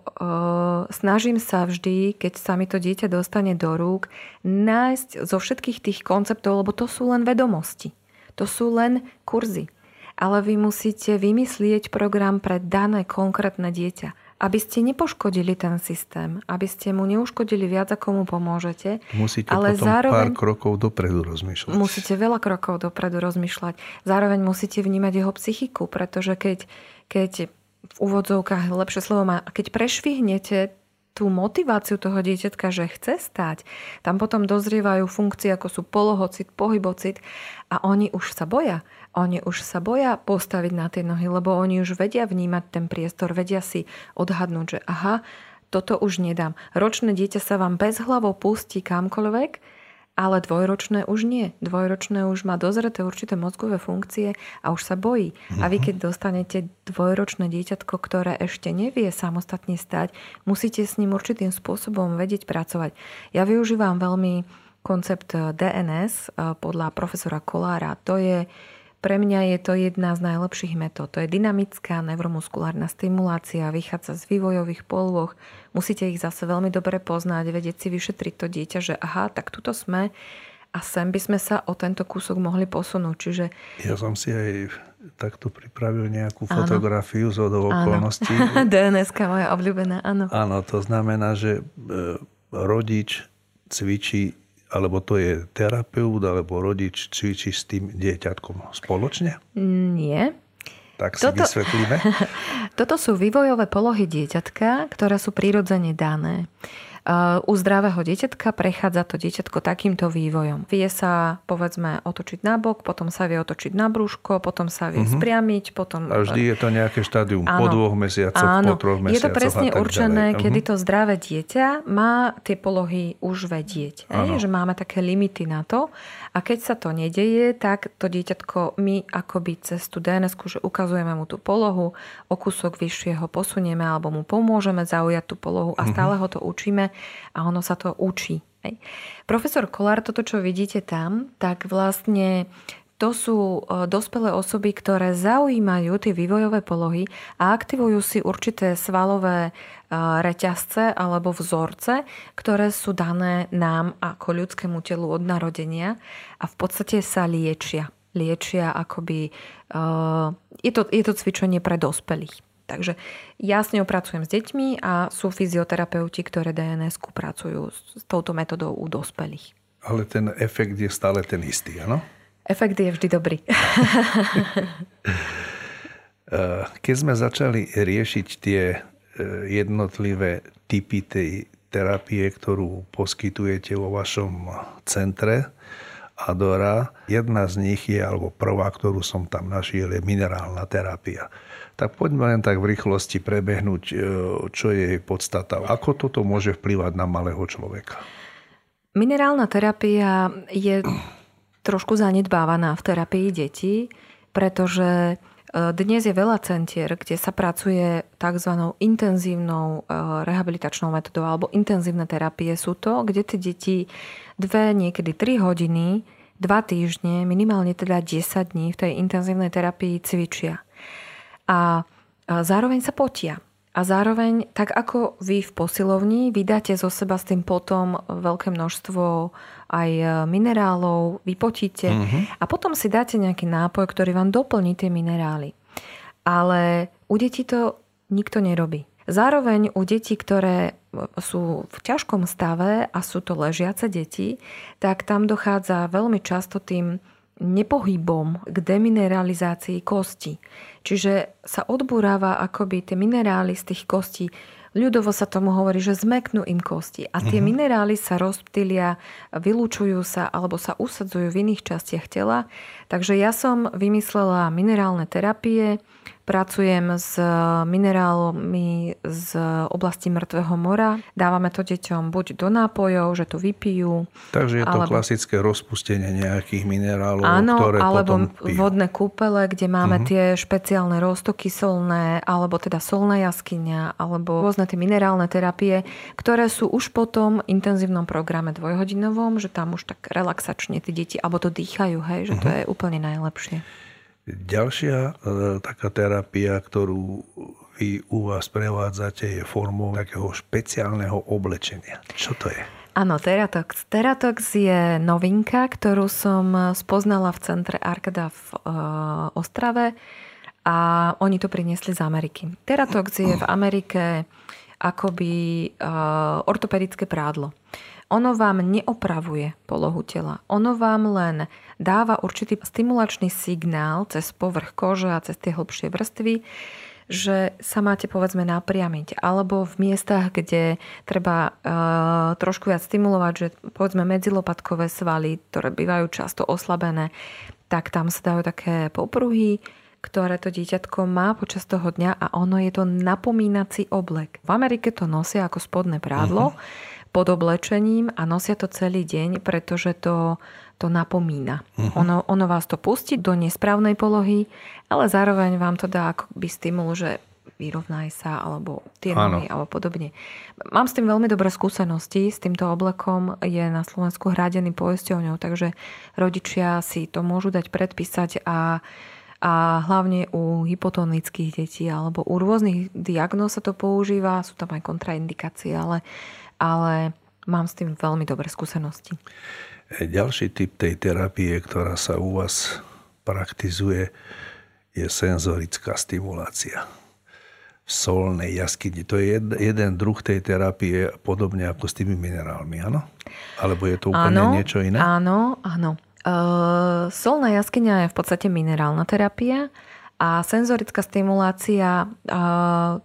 snažím sa vždy, keď sa mi to dieťa dostane do rúk, nájsť zo všetkých tých konceptov, lebo to sú len vedomosti. To sú len kurzy ale vy musíte vymyslieť program pre dané konkrétne dieťa aby ste nepoškodili ten systém, aby ste mu neuškodili viac, ako mu pomôžete. Musíte ale potom zároveň, pár krokov dopredu rozmýšľať. Musíte veľa krokov dopredu rozmýšľať. Zároveň musíte vnímať jeho psychiku, pretože keď, keď v úvodzovkách, lepšie slovo má, keď prešvihnete tú motiváciu toho dieťatka, že chce stať, tam potom dozrievajú funkcie, ako sú polohocit, pohybocit a oni už sa boja. Oni už sa boja postaviť na tie nohy, lebo oni už vedia vnímať ten priestor, vedia si odhadnúť, že aha, toto už nedám. Ročné dieťa sa vám bez hlavou pustí kamkoľvek, ale dvojročné už nie. Dvojročné už má dozreté určité mozgové funkcie a už sa bojí. A vy mhm. keď dostanete dvojročné dieťatko, ktoré ešte nevie samostatne stať, musíte s ním určitým spôsobom vedieť pracovať. Ja využívam veľmi koncept DNS eh, podľa profesora Kolára. To je pre mňa je to jedna z najlepších metód. To je dynamická neuromuskulárna stimulácia, vychádza z vývojových polôch. Musíte ich zase veľmi dobre poznať, vedieť si vyšetriť to dieťa, že aha, tak tuto sme a sem by sme sa o tento kúsok mohli posunúť. Čiže... Ja som si aj takto pripravil nejakú fotografiu z okolností. dns moja obľúbená, áno. Áno, to znamená, že e, rodič cvičí, alebo to je terapeut, alebo rodič cvičí s tým dieťatkom spoločne? Nie. Tak si Toto... vysvetlíme. Toto sú vývojové polohy dieťatka, ktoré sú prirodzene dané. U zdravého dieťatka prechádza to dieťatko takýmto vývojom. Vie sa, povedzme, otočiť na bok, potom sa vie otočiť na brúško, potom sa vie uh-huh. spriamiť, potom... A vždy je to nejaké štádium áno. po dvoch mesiacoch, áno. po troch mesiacoch Je to presne určené, ďalej. kedy to zdravé dieťa má tie polohy už vedieť. Že máme také limity na to. A keď sa to nedeje, tak to dieťatko my akoby cez tú dns že ukazujeme mu tú polohu, o kúsok vyššie ho posunieme alebo mu pomôžeme zaujať tú polohu a mhm. stále ho to učíme a ono sa to učí. Hej. Profesor Kolár, toto, čo vidíte tam, tak vlastne to sú e, dospelé osoby, ktoré zaujímajú tie vývojové polohy a aktivujú si určité svalové e, reťazce alebo vzorce, ktoré sú dané nám ako ľudskému telu od narodenia a v podstate sa liečia. Liečia akoby... E, je to, je to cvičenie pre dospelých. Takže ja s ňou pracujem s deťmi a sú fyzioterapeuti, ktoré DNS pracujú s touto metodou u dospelých. Ale ten efekt je stále ten istý, áno? Efekt je vždy dobrý. Eh, keď sme začali riešiť tie eh, jednotlivé typy tej terapie, ktorú poskytujete vo vašom centre Adora, jedna z nich je, alebo prvá, ktorú som tam našiel, je minerálna terapia. Tak poďme len tak v rýchlosti prebehnúť, e, čo je jej podstata. Ako toto môže vplyvať na malého človeka? Minerálna terapia je trošku zanedbávaná v terapii detí, pretože dnes je veľa centier, kde sa pracuje tzv. intenzívnou e, rehabilitačnou metodou alebo intenzívne terapie sú to, kde tie deti dve, niekedy tri hodiny, dva týždne, minimálne teda 10 dní v tej intenzívnej terapii cvičia a zároveň sa potia. A zároveň, tak ako vy v posilovni vydáte zo seba s tým potom veľké množstvo aj e, minerálov, vypotíte mm-hmm. a potom si dáte nejaký nápoj, ktorý vám doplní tie minerály. Ale u detí to nikto nerobí. Zároveň u detí, ktoré sú v ťažkom stave a sú to ležiace deti, tak tam dochádza veľmi často tým nepohybom k demineralizácii kosti. Čiže sa odburáva akoby tie minerály z tých kostí. Ľudovo sa tomu hovorí, že zmeknú im kosti a tie mm-hmm. minerály sa rozptýlia, vylúčujú sa alebo sa usadzujú v iných častiach tela. Takže ja som vymyslela minerálne terapie, Pracujem s minerálmi z oblasti Mŕtvého mora. Dávame to deťom buď do nápojov, že to vypijú. Takže je to alebo... klasické rozpustenie nejakých minerálov, áno, ktoré alebo potom pijú. vodné kúpele, kde máme uh-huh. tie špeciálne roztoky solné, alebo teda solná jaskyňa, alebo rôzne tie minerálne terapie, ktoré sú už po tom intenzívnom programe dvojhodinovom, že tam už tak relaxačne tí deti, alebo to dýchajú, hej, že uh-huh. to mhm. je úplne najlepšie. Ďalšia e, taká terapia, ktorú vy u vás prevádzate, je formou takého špeciálneho oblečenia. Čo to je? Áno, Teratox. Teratox je novinka, ktorú som spoznala v centre Arkada v e, Ostrave a oni to priniesli z Ameriky. Teratox je v Amerike akoby e, ortopedické prádlo. Ono vám neopravuje polohu tela. Ono vám len dáva určitý stimulačný signál cez povrch kože a cez tie hlbšie vrstvy, že sa máte povedzme napriamiť alebo v miestach, kde treba e, trošku viac stimulovať, že povedzme medzilopatkové svaly, ktoré bývajú často oslabené, tak tam sa dajú také popruhy, ktoré to dieťatko má počas toho dňa a ono je to napomínací oblek. V Amerike to nosia ako spodné prádlo. Uh-huh pod oblečením a nosia to celý deň, pretože to, to napomína. Uh-huh. Ono, ono vás to pustí do nesprávnej polohy, ale zároveň vám to dá akoby stimul, že vyrovnaj sa, alebo tie nohy, alebo podobne. Mám s tým veľmi dobré skúsenosti. S týmto oblekom je na Slovensku hradený poisťovňou, takže rodičia si to môžu dať predpísať a a hlavne u hypotonických detí alebo u rôznych diagnóz sa to používa, sú tam aj kontraindikácie, ale ale mám s tým veľmi dobré skúsenosti. Ďalší typ tej terapie, ktorá sa u vás praktizuje, je senzorická stimulácia v solnej jaskyni. To je jed, jeden druh tej terapie, podobne ako s tými minerálmi, áno? Alebo je to úplne áno, niečo iné? Áno, áno. Uh, solná jaskyňa je v podstate minerálna terapia a senzorická stimulácia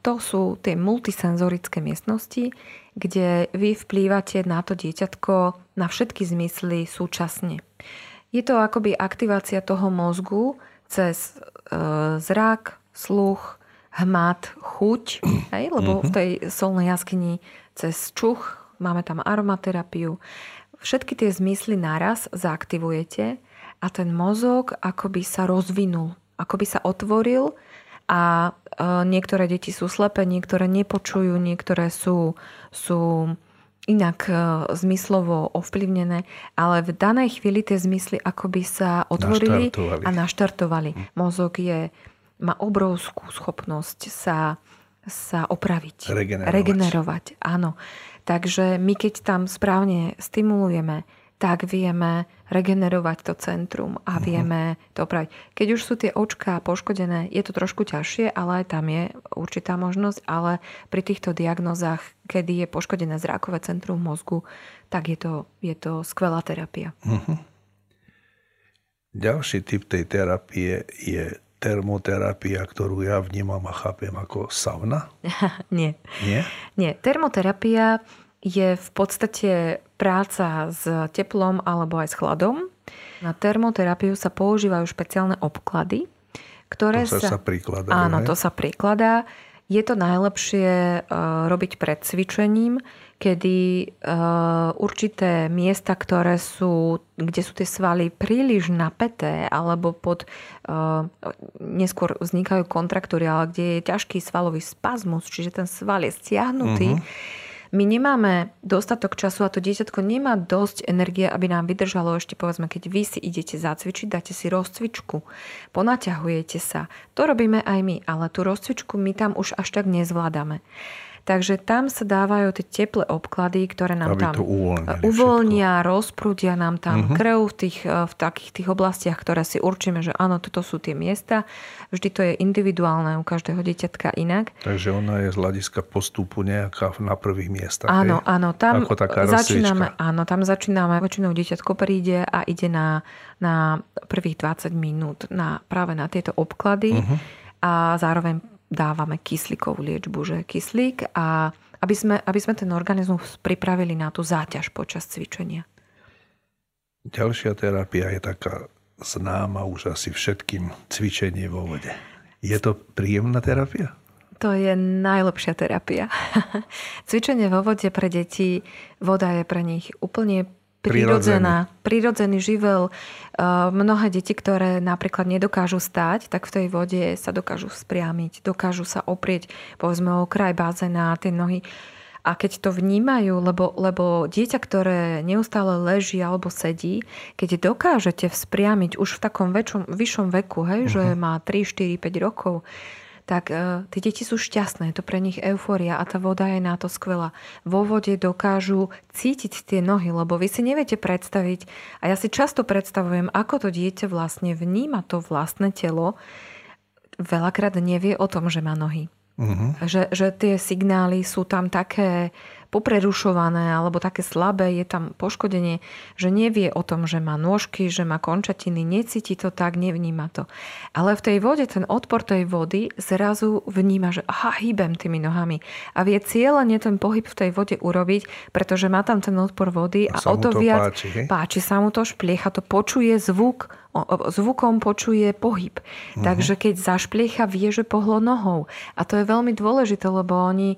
to sú tie multisenzorické miestnosti, kde vy vplývate na to dieťatko na všetky zmysly súčasne. Je to akoby aktivácia toho mozgu cez uh, zrak, sluch, hmat, chuť, hej? lebo v mhm. tej solnej jaskyni cez čuch máme tam aromaterapiu. Všetky tie zmysly naraz zaaktivujete a ten mozog akoby sa rozvinul, akoby sa otvoril a e, niektoré deti sú slepé, niektoré nepočujú, niektoré sú, sú inak e, zmyslovo ovplyvnené, ale v danej chvíli tie zmysly akoby sa otvorili naštartovali. a naštartovali. Hm. Mozog je má obrovskú schopnosť sa, sa opraviť. Regenerovať. Regenerovať, áno. Takže my keď tam správne stimulujeme, tak vieme regenerovať to centrum a uh-huh. vieme to opraviť. Keď už sú tie očká poškodené, je to trošku ťažšie, ale aj tam je určitá možnosť, ale pri týchto diagnozách, kedy je poškodené zrákové centrum mozgu, tak je to, je to skvelá terapia. Uh-huh. Ďalší typ tej terapie je termoterapia, ktorú ja vnímam a chápem ako sauna? Nie. Nie? Nie. Termoterapia je v podstate práca s teplom alebo aj s chladom. Na termoterapiu sa používajú špeciálne obklady, ktoré to sa... sa prikladá. Áno, to sa prikladá. Je to najlepšie uh, robiť pred cvičením, kedy uh, určité miesta, ktoré sú, kde sú tie svaly príliš napeté alebo pod, uh, neskôr vznikajú kontraktúry, ale kde je ťažký svalový spazmus, čiže ten sval je stiahnutý, uh-huh my nemáme dostatok času a to dieťatko nemá dosť energie, aby nám vydržalo ešte povedzme, keď vy si idete zacvičiť, dáte si rozcvičku, ponaťahujete sa. To robíme aj my, ale tú rozcvičku my tam už až tak nezvládame. Takže tam sa dávajú tie teplé obklady, ktoré nám Aby tam uvoľnia, rozprúdia nám tam uh-huh. krv v, tých, eh, v takých tých oblastiach, ktoré si určíme, že áno, toto sú tie miesta. Vždy to je individuálne u každého dieťatka inak. Takže ona je z hľadiska postupu nejaká na prvých miestach. Áno, áno, tam Ako taká začíname, áno, tam začíname, väčšinou dieťatko príde a ide na, na prvých 20 minút na, práve na tieto obklady uh-huh. a zároveň dávame kyslíkovú liečbu, že kyslík a aby sme, aby sme ten organizmus pripravili na tú záťaž počas cvičenia. Ďalšia terapia je taká známa už asi všetkým cvičenie vo vode. Je to príjemná terapia? To je najlepšia terapia. Cvičenie vo vode pre deti, voda je pre nich úplne prirodzená, prirodzený živel. Mnohé deti, ktoré napríklad nedokážu stáť, tak v tej vode sa dokážu spriamiť, dokážu sa oprieť povedzme o kraj bazéna, tie nohy. A keď to vnímajú, lebo, lebo dieťa, ktoré neustále leží alebo sedí, keď dokážete vzpriamiť už v takom väčšom, vyššom veku, hej, uh-huh. že mhm. má 3, 4, 5 rokov, tak uh, tie deti sú šťastné, to pre nich euforia a tá voda je na to skvelá. Vo vode dokážu cítiť tie nohy, lebo vy si neviete predstaviť, a ja si často predstavujem, ako to dieťa vlastne vníma to vlastné telo, veľakrát nevie o tom, že má nohy. Uh-huh. Že, že tie signály sú tam také poprerušované alebo také slabé, je tam poškodenie, že nevie o tom, že má nôžky, že má končatiny, necíti to tak, nevníma to. Ale v tej vode, ten odpor tej vody zrazu vníma, že aha, hýbem tými nohami a vie cieľene ten pohyb v tej vode urobiť, pretože má tam ten odpor vody a, a o to, to viac páči, páči sa mu to, špliecha to, počuje zvuk, zvukom počuje pohyb. Uh-huh. Takže keď zašpliecha, vie, že pohlo nohou. A to je veľmi dôležité, lebo oni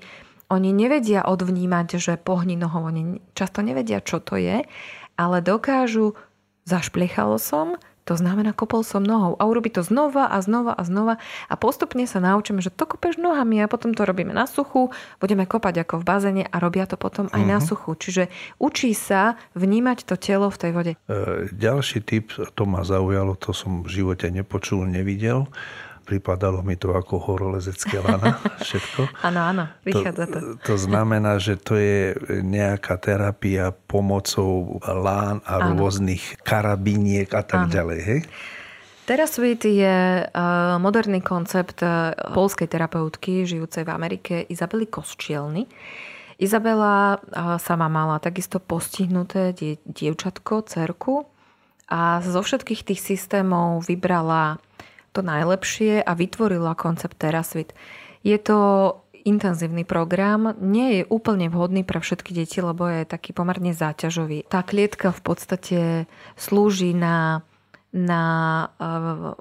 oni nevedia odvnímať, že pohni nohou, oni často nevedia, čo to je, ale dokážu, zašpliechalo som, to znamená, kopol som nohou. A urobi to znova a znova a znova. A postupne sa naučíme, že to kopeš nohami a potom to robíme na suchu, budeme kopať ako v bazéne a robia to potom aj uh-huh. na mhm. suchu. Čiže učí sa vnímať to telo v tej vode. E, ďalší typ, to ma zaujalo, to som v živote nepočul, nevidel pripadalo mi to ako horolezecké lana, všetko. Áno, áno, vychádza to. To, to znamená, že to je nejaká terapia pomocou lán a áno. rôznych karabiniek a tak áno. ďalej, hej? TerraSuite je moderný koncept polskej terapeutky žijúcej v Amerike Izabely Kosčielny. Izabela sama mala takisto postihnuté dievčatko, cerku a zo všetkých tých systémov vybrala to najlepšie a vytvorila koncept TerraSuite. Je to intenzívny program, nie je úplne vhodný pre všetky deti, lebo je taký pomerne záťažový. Tá klietka v podstate slúži na, na uh,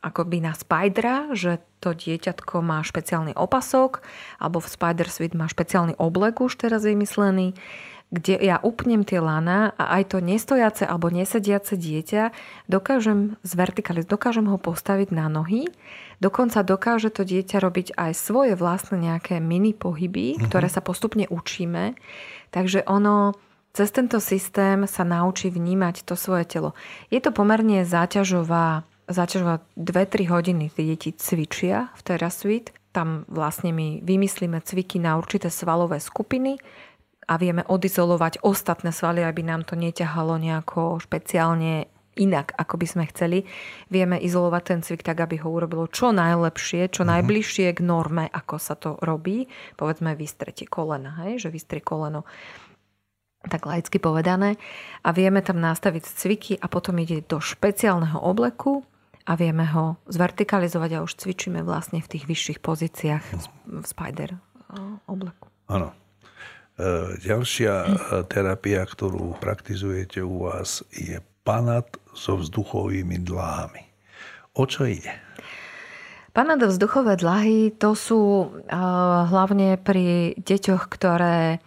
akoby na spidera, že to dieťatko má špeciálny opasok, alebo v Spider Suite má špeciálny oblek už teraz vymyslený kde ja upnem tie lana a aj to nestojace alebo nesediace dieťa dokážem zvertikalizovať, dokážem ho postaviť na nohy, dokonca dokáže to dieťa robiť aj svoje vlastné nejaké mini pohyby, uh-huh. ktoré sa postupne učíme. Takže ono cez tento systém sa naučí vnímať to svoje telo. Je to pomerne záťažová, záťažová 2-3 hodiny tie deti cvičia v TerraSuite. Tam vlastne my vymyslíme cviky na určité svalové skupiny, a vieme odizolovať ostatné svaly, aby nám to neťahalo nejako špeciálne inak, ako by sme chceli. Vieme izolovať ten cvik tak, aby ho urobilo čo najlepšie, čo uh-huh. najbližšie k norme, ako sa to robí. Povedzme vystretie kolena, hej? že vystrie koleno tak laicky povedané. A vieme tam nastaviť cviky a potom ide do špeciálneho obleku a vieme ho zvertikalizovať a už cvičíme vlastne v tých vyšších pozíciách v spider obleku. Áno. E, ďalšia e, terapia, ktorú praktizujete u vás, je panat so vzduchovými dlahami. O čo ide? Panat vzduchové dlahy to sú uh, hlavne pri deťoch, ktoré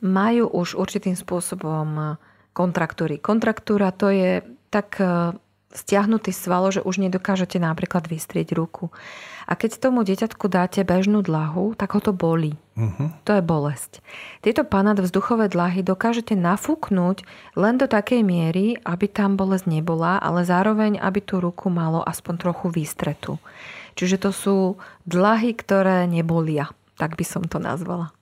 majú už určitým spôsobom kontraktúry. Kontraktúra to je tak stiahnutý svalo, že už nedokážete napríklad vystrieť ruku. A keď tomu dieťatku dáte bežnú dlahu, tak ho to bolí. Uh-huh. To je bolesť. Tieto panad vzduchové dlahy dokážete nafúknuť len do takej miery, aby tam bolesť nebola, ale zároveň, aby tú ruku malo aspoň trochu výstretu. Čiže to sú dlahy, ktoré nebolia. Tak by som to nazvala.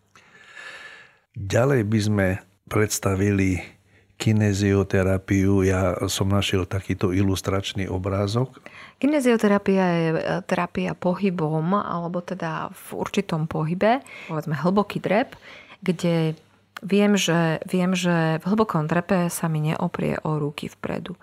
Ďalej by sme predstavili kinezioterapiu. Ja som našiel takýto ilustračný obrázok. Kinezioterapia je e, terapia pohybom, alebo teda v určitom pohybe, povedzme hlboký drep, kde viem, že, viem, že v hlbokom drepe sa mi neoprie o ruky vpredu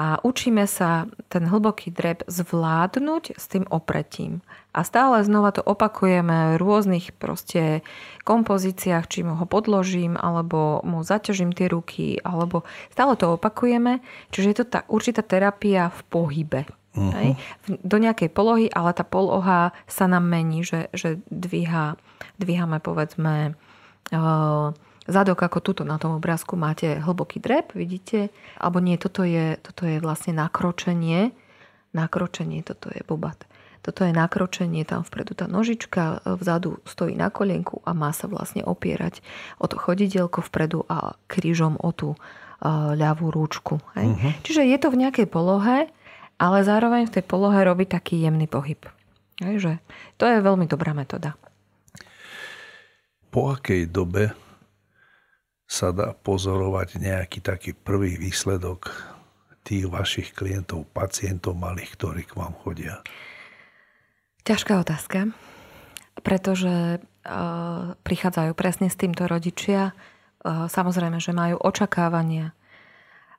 a učíme sa ten hlboký drep zvládnuť s tým opretím. A stále znova to opakujeme v rôznych proste kompozíciách, či mu ho podložím, alebo mu zaťažím tie ruky, alebo stále to opakujeme. Čiže je to tá určitá terapia v pohybe. Uh-huh. Hej? Do nejakej polohy, ale tá poloha sa nám mení, že, že dvíha, dvíhame povedzme uh, zadok, ako tuto na tom obrázku máte hlboký drep, vidíte? Alebo nie, toto je, toto je vlastne nakročenie. Nakročenie, toto je bobat. Toto je nakročenie, tam vpredu tá nožička, vzadu stojí na kolienku a má sa vlastne opierať o to chodidielko vpredu a krížom o tú uh, ľavú rúčku. Hej? Uh-huh. Čiže je to v nejakej polohe, ale zároveň v tej polohe robí taký jemný pohyb. Hej, že to je veľmi dobrá metóda. Po akej dobe sa dá pozorovať nejaký taký prvý výsledok tých vašich klientov, pacientov malých, ktorí k vám chodia? Ťažká otázka, pretože uh, prichádzajú presne s týmto rodičia. Uh, samozrejme, že majú očakávania.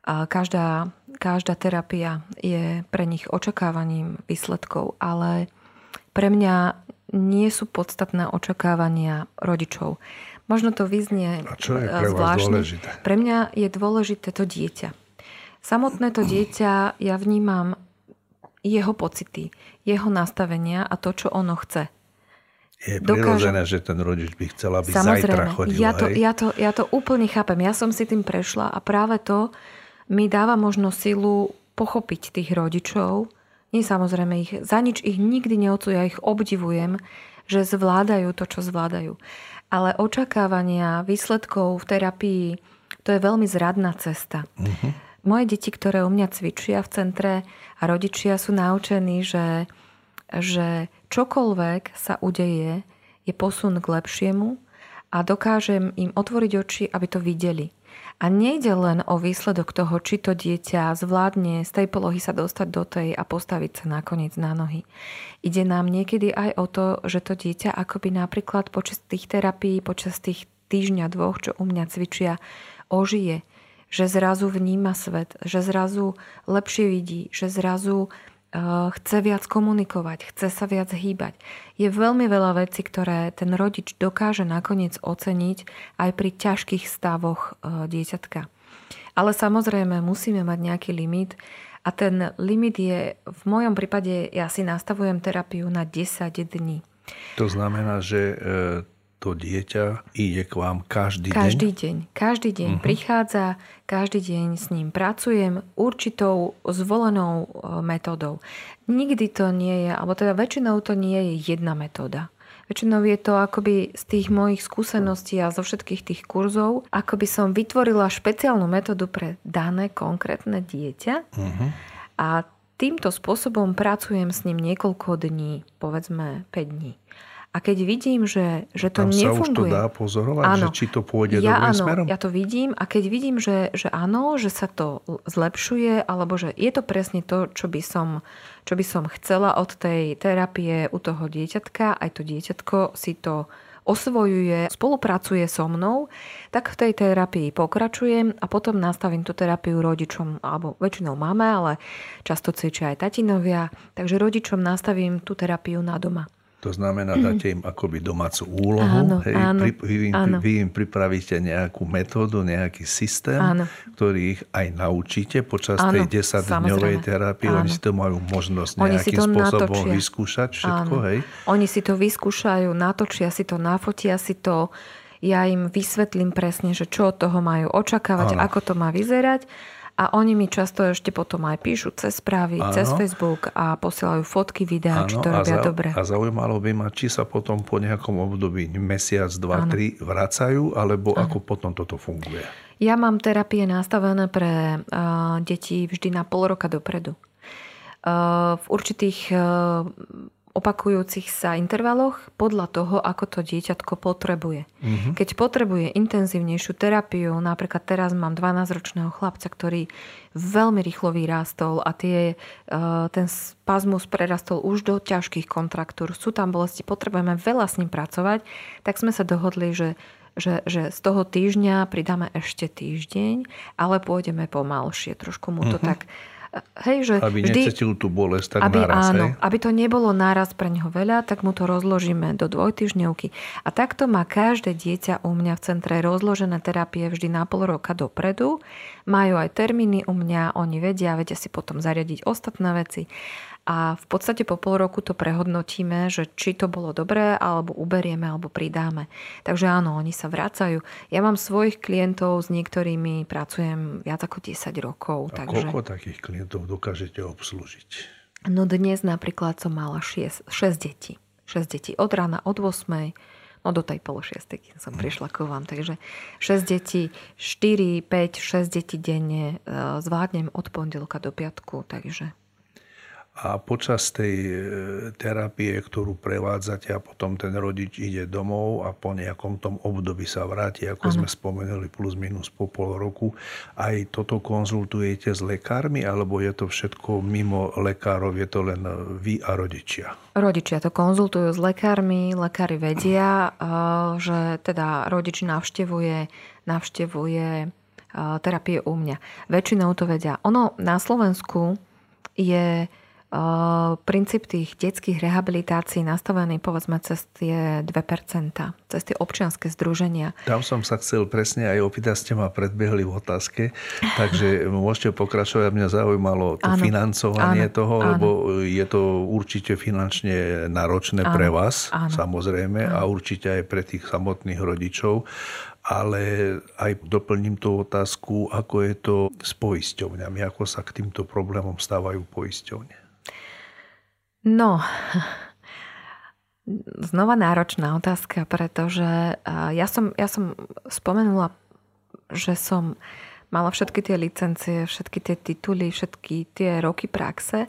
Uh, každá, každá terapia je pre nich očakávaním výsledkov, ale pre mňa nie sú podstatné očakávania rodičov. Možno to vyznie A čo je pre vás dôležité? Pre mňa je dôležité to dieťa. Samotné to dieťa, ja vnímam jeho pocity, jeho nastavenia a to, čo ono chce. Je prirodzené, že ten rodič by chcel, aby Samozrejme, zajtra chodil. Ja to, ja, to, ja to úplne chápem. Ja som si tým prešla a práve to mi dáva možno silu pochopiť tých rodičov. Nie samozrejme ich, za nič ich nikdy neodsujú, ja ich obdivujem, že zvládajú to, čo zvládajú ale očakávania výsledkov v terapii, to je veľmi zradná cesta. Uh-huh. Moje deti, ktoré u mňa cvičia v centre a rodičia sú naučení, že, že čokoľvek sa udeje, je posun k lepšiemu a dokážem im otvoriť oči, aby to videli. A nejde len o výsledok toho, či to dieťa zvládne z tej polohy sa dostať do tej a postaviť sa nakoniec na nohy. Ide nám niekedy aj o to, že to dieťa akoby napríklad počas tých terapií, počas tých týždňa, dvoch, čo u mňa cvičia, ožije, že zrazu vníma svet, že zrazu lepšie vidí, že zrazu Eh, chce viac komunikovať, chce sa viac hýbať. Je veľmi veľa vecí, ktoré ten rodič dokáže nakoniec oceniť aj pri ťažkých stavoch eh, dieťatka. Ale samozrejme musíme mať nejaký limit a ten limit je, v mojom prípade ja si nastavujem terapiu na 10 dní. To znamená, že eh, to dieťa ide k vám každý, každý deň? deň? Každý deň uh-huh. prichádza, každý deň s ním pracujem určitou zvolenou e, metódou. Nikdy to nie je, alebo teda väčšinou to nie je jedna metóda. Väčšinou je to akoby z tých mojich skúseností a zo všetkých tých kurzov, ako by som vytvorila špeciálnu metódu pre dané konkrétne dieťa uh-huh. a týmto spôsobom pracujem s ním niekoľko dní, povedzme 5 dní. A keď vidím, že, že to Tam nefunguje... sa už to dá pozorovať, áno. že či to pôjde ja, dobrým áno, smerom? Ja to vidím a keď vidím, že, že áno, že sa to zlepšuje, alebo že je to presne to, čo by som, čo by som chcela od tej terapie u toho dieťatka, aj to dieťatko si to osvojuje, spolupracuje so mnou, tak v tej terapii pokračujem a potom nastavím tú terapiu rodičom, alebo väčšinou máme, ale často cvičia aj tatinovia, takže rodičom nastavím tú terapiu na doma. To znamená, dáte im akoby domácu úlohu, áno, hej, áno, pri, vy, im, áno. vy im pripravíte nejakú metódu, nejaký systém, áno. ktorý ich aj naučíte počas áno, tej 10-dňovej terapie. Áno. Oni si to majú možnosť Oni nejakým spôsobom natočia. vyskúšať všetko. Áno. Hej. Oni si to vyskúšajú, natočia si to, nafotia si to. Ja im vysvetlím presne, že čo od toho majú očakávať, áno. ako to má vyzerať a oni mi často ešte potom aj píšu cez správy, ano. cez Facebook a posielajú fotky, videá, či to robia a za, dobre. A zaujímalo by ma, či sa potom po nejakom období, mesiac, dva, ano. tri, vracajú, alebo ano. ako potom toto funguje? Ja mám terapie nastavené pre uh, deti vždy na pol roka dopredu. Uh, v určitých uh, opakujúcich sa intervaloch podľa toho, ako to dieťatko potrebuje. Mm-hmm. Keď potrebuje intenzívnejšiu terapiu, napríklad teraz mám 12-ročného chlapca, ktorý veľmi rýchlo vyrástol a tie, e, ten spazmus prerastol už do ťažkých kontraktúr. Sú tam bolesti, potrebujeme veľa s ním pracovať, tak sme sa dohodli, že že, že z toho týždňa pridáme ešte týždeň, ale pôjdeme pomalšie. Trošku mu to uh-huh. tak Hej, že aby vždy, necítil tú bolesť tak aby, naraz, áno, hej? aby to nebolo náraz pre neho veľa, tak mu to rozložíme do dvojtyžňovky. A takto má každé dieťa u mňa v centre rozložené terapie vždy na pol roka dopredu. Majú aj termíny u mňa, oni vedia, vedia si potom zariadiť ostatné veci a v podstate po pol roku to prehodnotíme, že či to bolo dobré, alebo uberieme, alebo pridáme. Takže áno, oni sa vracajú. Ja mám svojich klientov, s niektorými pracujem viac ako 10 rokov. A takže... koľko takých klientov dokážete obslúžiť? No dnes napríklad som mala 6, 6 detí. 6 detí od rána, od 8 no do tej pol šiestej, keď som prišla ku vám. Takže 6 detí, 4, 5, 6 detí denne e, zvládnem od pondelka do piatku, takže a počas tej e, terapie, ktorú prevádzate a potom ten rodič ide domov a po nejakom tom období sa vráti, ako ano. sme spomenuli, plus minus po pol roku, aj toto konzultujete s lekármi, alebo je to všetko mimo lekárov, je to len vy a rodičia? Rodičia to konzultujú s lekármi, lekári vedia, e, že teda rodič navštevuje, navštevuje e, terapie u mňa. Väčšinou to vedia. Ono na Slovensku je princíp tých detských rehabilitácií nastavený povedzme cez tie 2%, cez tie občianske združenia. Tam som sa chcel presne aj opýtať, ste ma predbehli v otázke, takže môžete pokračovať. Mňa zaujímalo to áno, financovanie áno, toho, áno. lebo je to určite finančne náročné áno, pre vás, áno, samozrejme, áno. a určite aj pre tých samotných rodičov ale aj doplním tú otázku, ako je to s poisťovňami, ako sa k týmto problémom stávajú poisťovne. No, znova náročná otázka, pretože ja som, ja som spomenula, že som mala všetky tie licencie, všetky tie tituly, všetky tie roky praxe,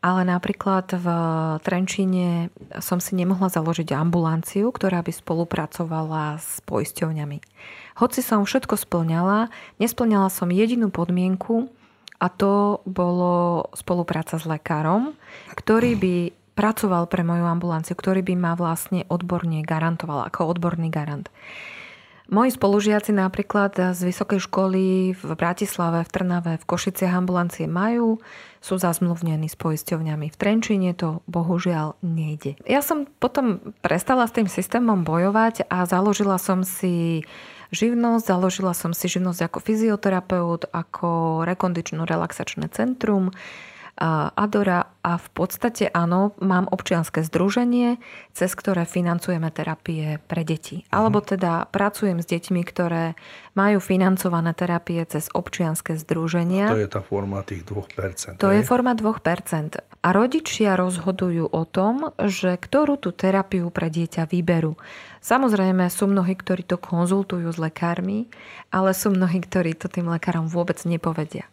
ale napríklad v Trenčíne som si nemohla založiť ambulanciu, ktorá by spolupracovala s poisťovňami. Hoci som všetko splňala, nesplňala som jedinú podmienku a to bolo spolupráca s lekárom, ktorý by pracoval pre moju ambulanciu, ktorý by ma vlastne odborne garantoval ako odborný garant. Moji spolužiaci napríklad z vysokej školy v Bratislave, v Trnave, v Košiciach ambulancie majú, sú zazmluvnení s poisťovňami. V Trenčine to bohužiaľ nejde. Ja som potom prestala s tým systémom bojovať a založila som si živnosť, založila som si živnosť ako fyzioterapeut, ako rekondično relaxačné centrum, Adora a v podstate áno, mám občianske združenie, cez ktoré financujeme terapie pre deti. Mhm. Alebo teda pracujem s deťmi, ktoré majú financované terapie cez občianske združenia. A to je tá forma tých 2%. To je, je forma 2%. A rodičia rozhodujú o tom, že ktorú tú terapiu pre dieťa vyberú. Samozrejme sú mnohí, ktorí to konzultujú s lekármi, ale sú mnohí, ktorí to tým lekárom vôbec nepovedia.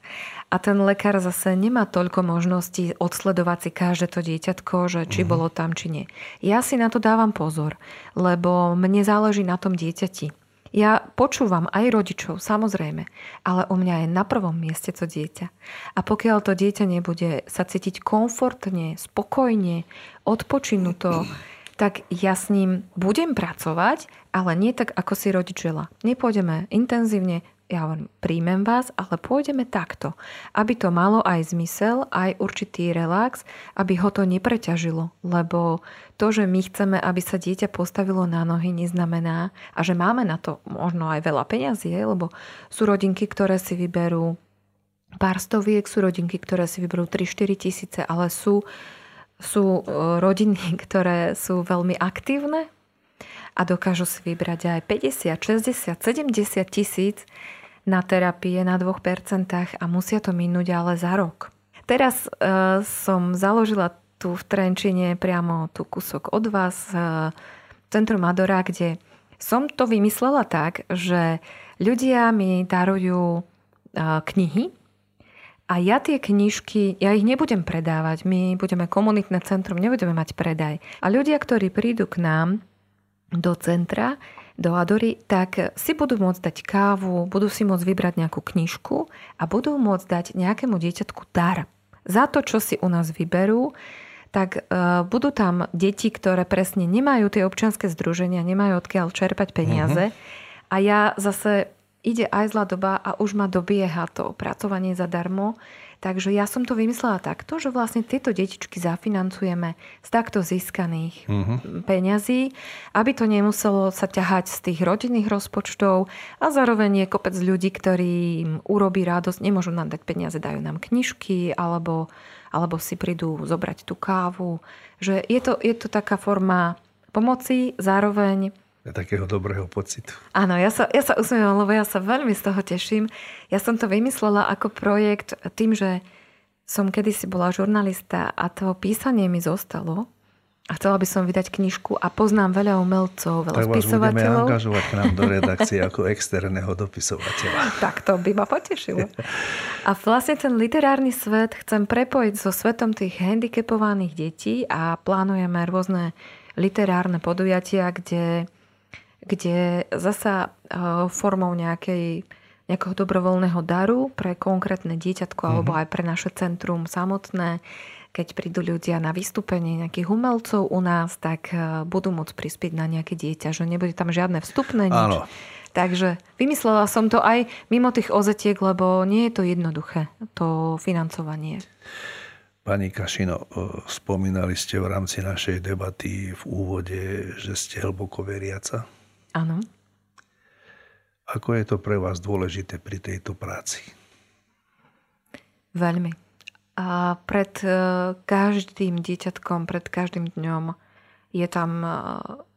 A ten lekár zase nemá toľko možností odsledovať si každé to dieťatko, že či mm. bolo tam, či nie. Ja si na to dávam pozor, lebo mne záleží na tom dieťati. Ja počúvam aj rodičov, samozrejme, ale u mňa je na prvom mieste to dieťa. A pokiaľ to dieťa nebude sa cítiť komfortne, spokojne, odpočinuto, tak ja s ním budem pracovať, ale nie tak, ako si rodič žela. Nepôjdeme intenzívne, ja hovorím, príjmem vás, ale pôjdeme takto, aby to malo aj zmysel, aj určitý relax, aby ho to nepreťažilo, lebo to, že my chceme, aby sa dieťa postavilo na nohy, neznamená, a že máme na to možno aj veľa peňazí, lebo sú rodinky, ktoré si vyberú pár stoviek, sú rodinky, ktoré si vyberú 3-4 tisíce, ale sú, sú e, rodiny, ktoré sú veľmi aktívne, a dokážu si vybrať aj 50, 60, 70 tisíc na terapie na 2% a musia to minúť ale za rok. Teraz e, som založila tu v Trenčine priamo tu kúsok od vás e, Centrum Adora, kde som to vymyslela tak, že ľudia mi darujú e, knihy a ja tie knižky, ja ich nebudem predávať, my budeme komunitné centrum, nebudeme mať predaj. A ľudia, ktorí prídu k nám do centra, do Adory, tak si budú môcť dať kávu, budú si môcť vybrať nejakú knižku a budú môcť dať nejakému dieťatku dar. Za to, čo si u nás vyberú, tak uh, budú tam deti, ktoré presne nemajú tie občianske združenia, nemajú odkiaľ čerpať peniaze. Uh-huh. A ja zase ide aj zlá doba a už ma dobieha to pracovanie zadarmo. Takže ja som to vymyslela takto, že vlastne tieto detičky zafinancujeme z takto získaných uh-huh. peňazí, aby to nemuselo sa ťahať z tých rodinných rozpočtov a zároveň je kopec ľudí, ktorí im urobí radosť, nemôžu nám dať peniaze, dajú nám knižky alebo, alebo si prídu zobrať tú kávu. Že je to, je to taká forma pomoci, zároveň takého dobrého pocitu. Áno, ja sa, ja sa usmievam, lebo ja sa veľmi z toho teším. Ja som to vymyslela ako projekt tým, že som kedysi bola žurnalista a to písanie mi zostalo. A chcela by som vydať knižku a poznám veľa umelcov, veľa tak spisovateľov. Tak angažovať k nám do redakcie ako externého dopisovateľa. tak to by ma potešilo. A vlastne ten literárny svet chcem prepojiť so svetom tých handicapovaných detí a plánujeme rôzne literárne podujatia, kde kde zasa e, formou nejakej, nejakého dobrovoľného daru pre konkrétne dieťatko mm-hmm. alebo aj pre naše centrum samotné, keď prídu ľudia na vystúpenie nejakých umelcov u nás, tak e, budú môcť prispieť na nejaké dieťa, že nebude tam žiadne vstupné nič. Áno. Takže vymyslela som to aj mimo tých ozetiek, lebo nie je to jednoduché, to financovanie. Pani Kašino, e, spomínali ste v rámci našej debaty v úvode, že ste hlboko veriaca. Áno. Ako je to pre vás dôležité pri tejto práci? Veľmi. A pred e, každým dieťatkom, pred každým dňom je tam e,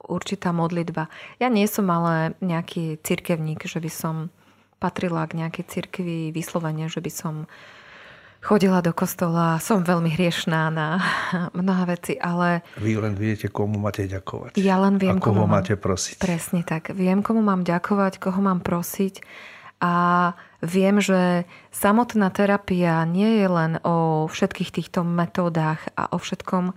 určitá modlitba. Ja nie som ale nejaký cirkevník, že by som patrila k nejakej cirkvi vyslovene, že by som chodila do kostola, som veľmi hriešná na mnoha veci, ale... Vy len viete, komu máte ďakovať. Ja len viem, a koho komu máte prosiť. Presne tak. Viem, komu mám ďakovať, koho mám prosiť a viem, že samotná terapia nie je len o všetkých týchto metódach a o všetkom,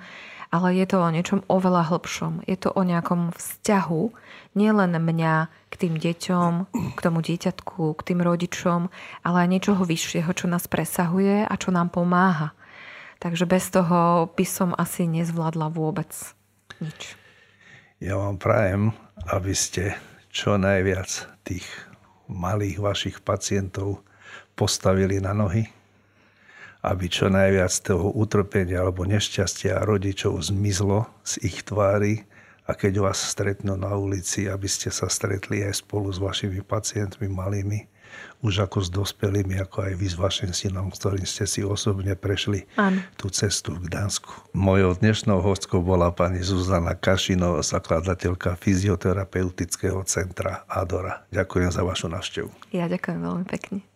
ale je to o niečom oveľa hlbšom. Je to o nejakom vzťahu, nielen mňa k tým deťom, k tomu dieťatku, k tým rodičom, ale aj niečoho vyššieho, čo nás presahuje a čo nám pomáha. Takže bez toho by som asi nezvládla vôbec nič. Ja vám prajem, aby ste čo najviac tých malých vašich pacientov postavili na nohy, aby čo najviac toho utrpenia alebo nešťastia rodičov zmizlo z ich tvári a keď vás stretnú na ulici, aby ste sa stretli aj spolu s vašimi pacientmi malými, už ako s dospelými, ako aj vy s vašim synom, ktorým ste si osobne prešli Áno. tú cestu v Gdansku. Mojou dnešnou hostkou bola pani Zuzana Kašino, zakladateľka fyzioterapeutického centra Adora. Ďakujem za vašu návštevu. Ja ďakujem veľmi pekne.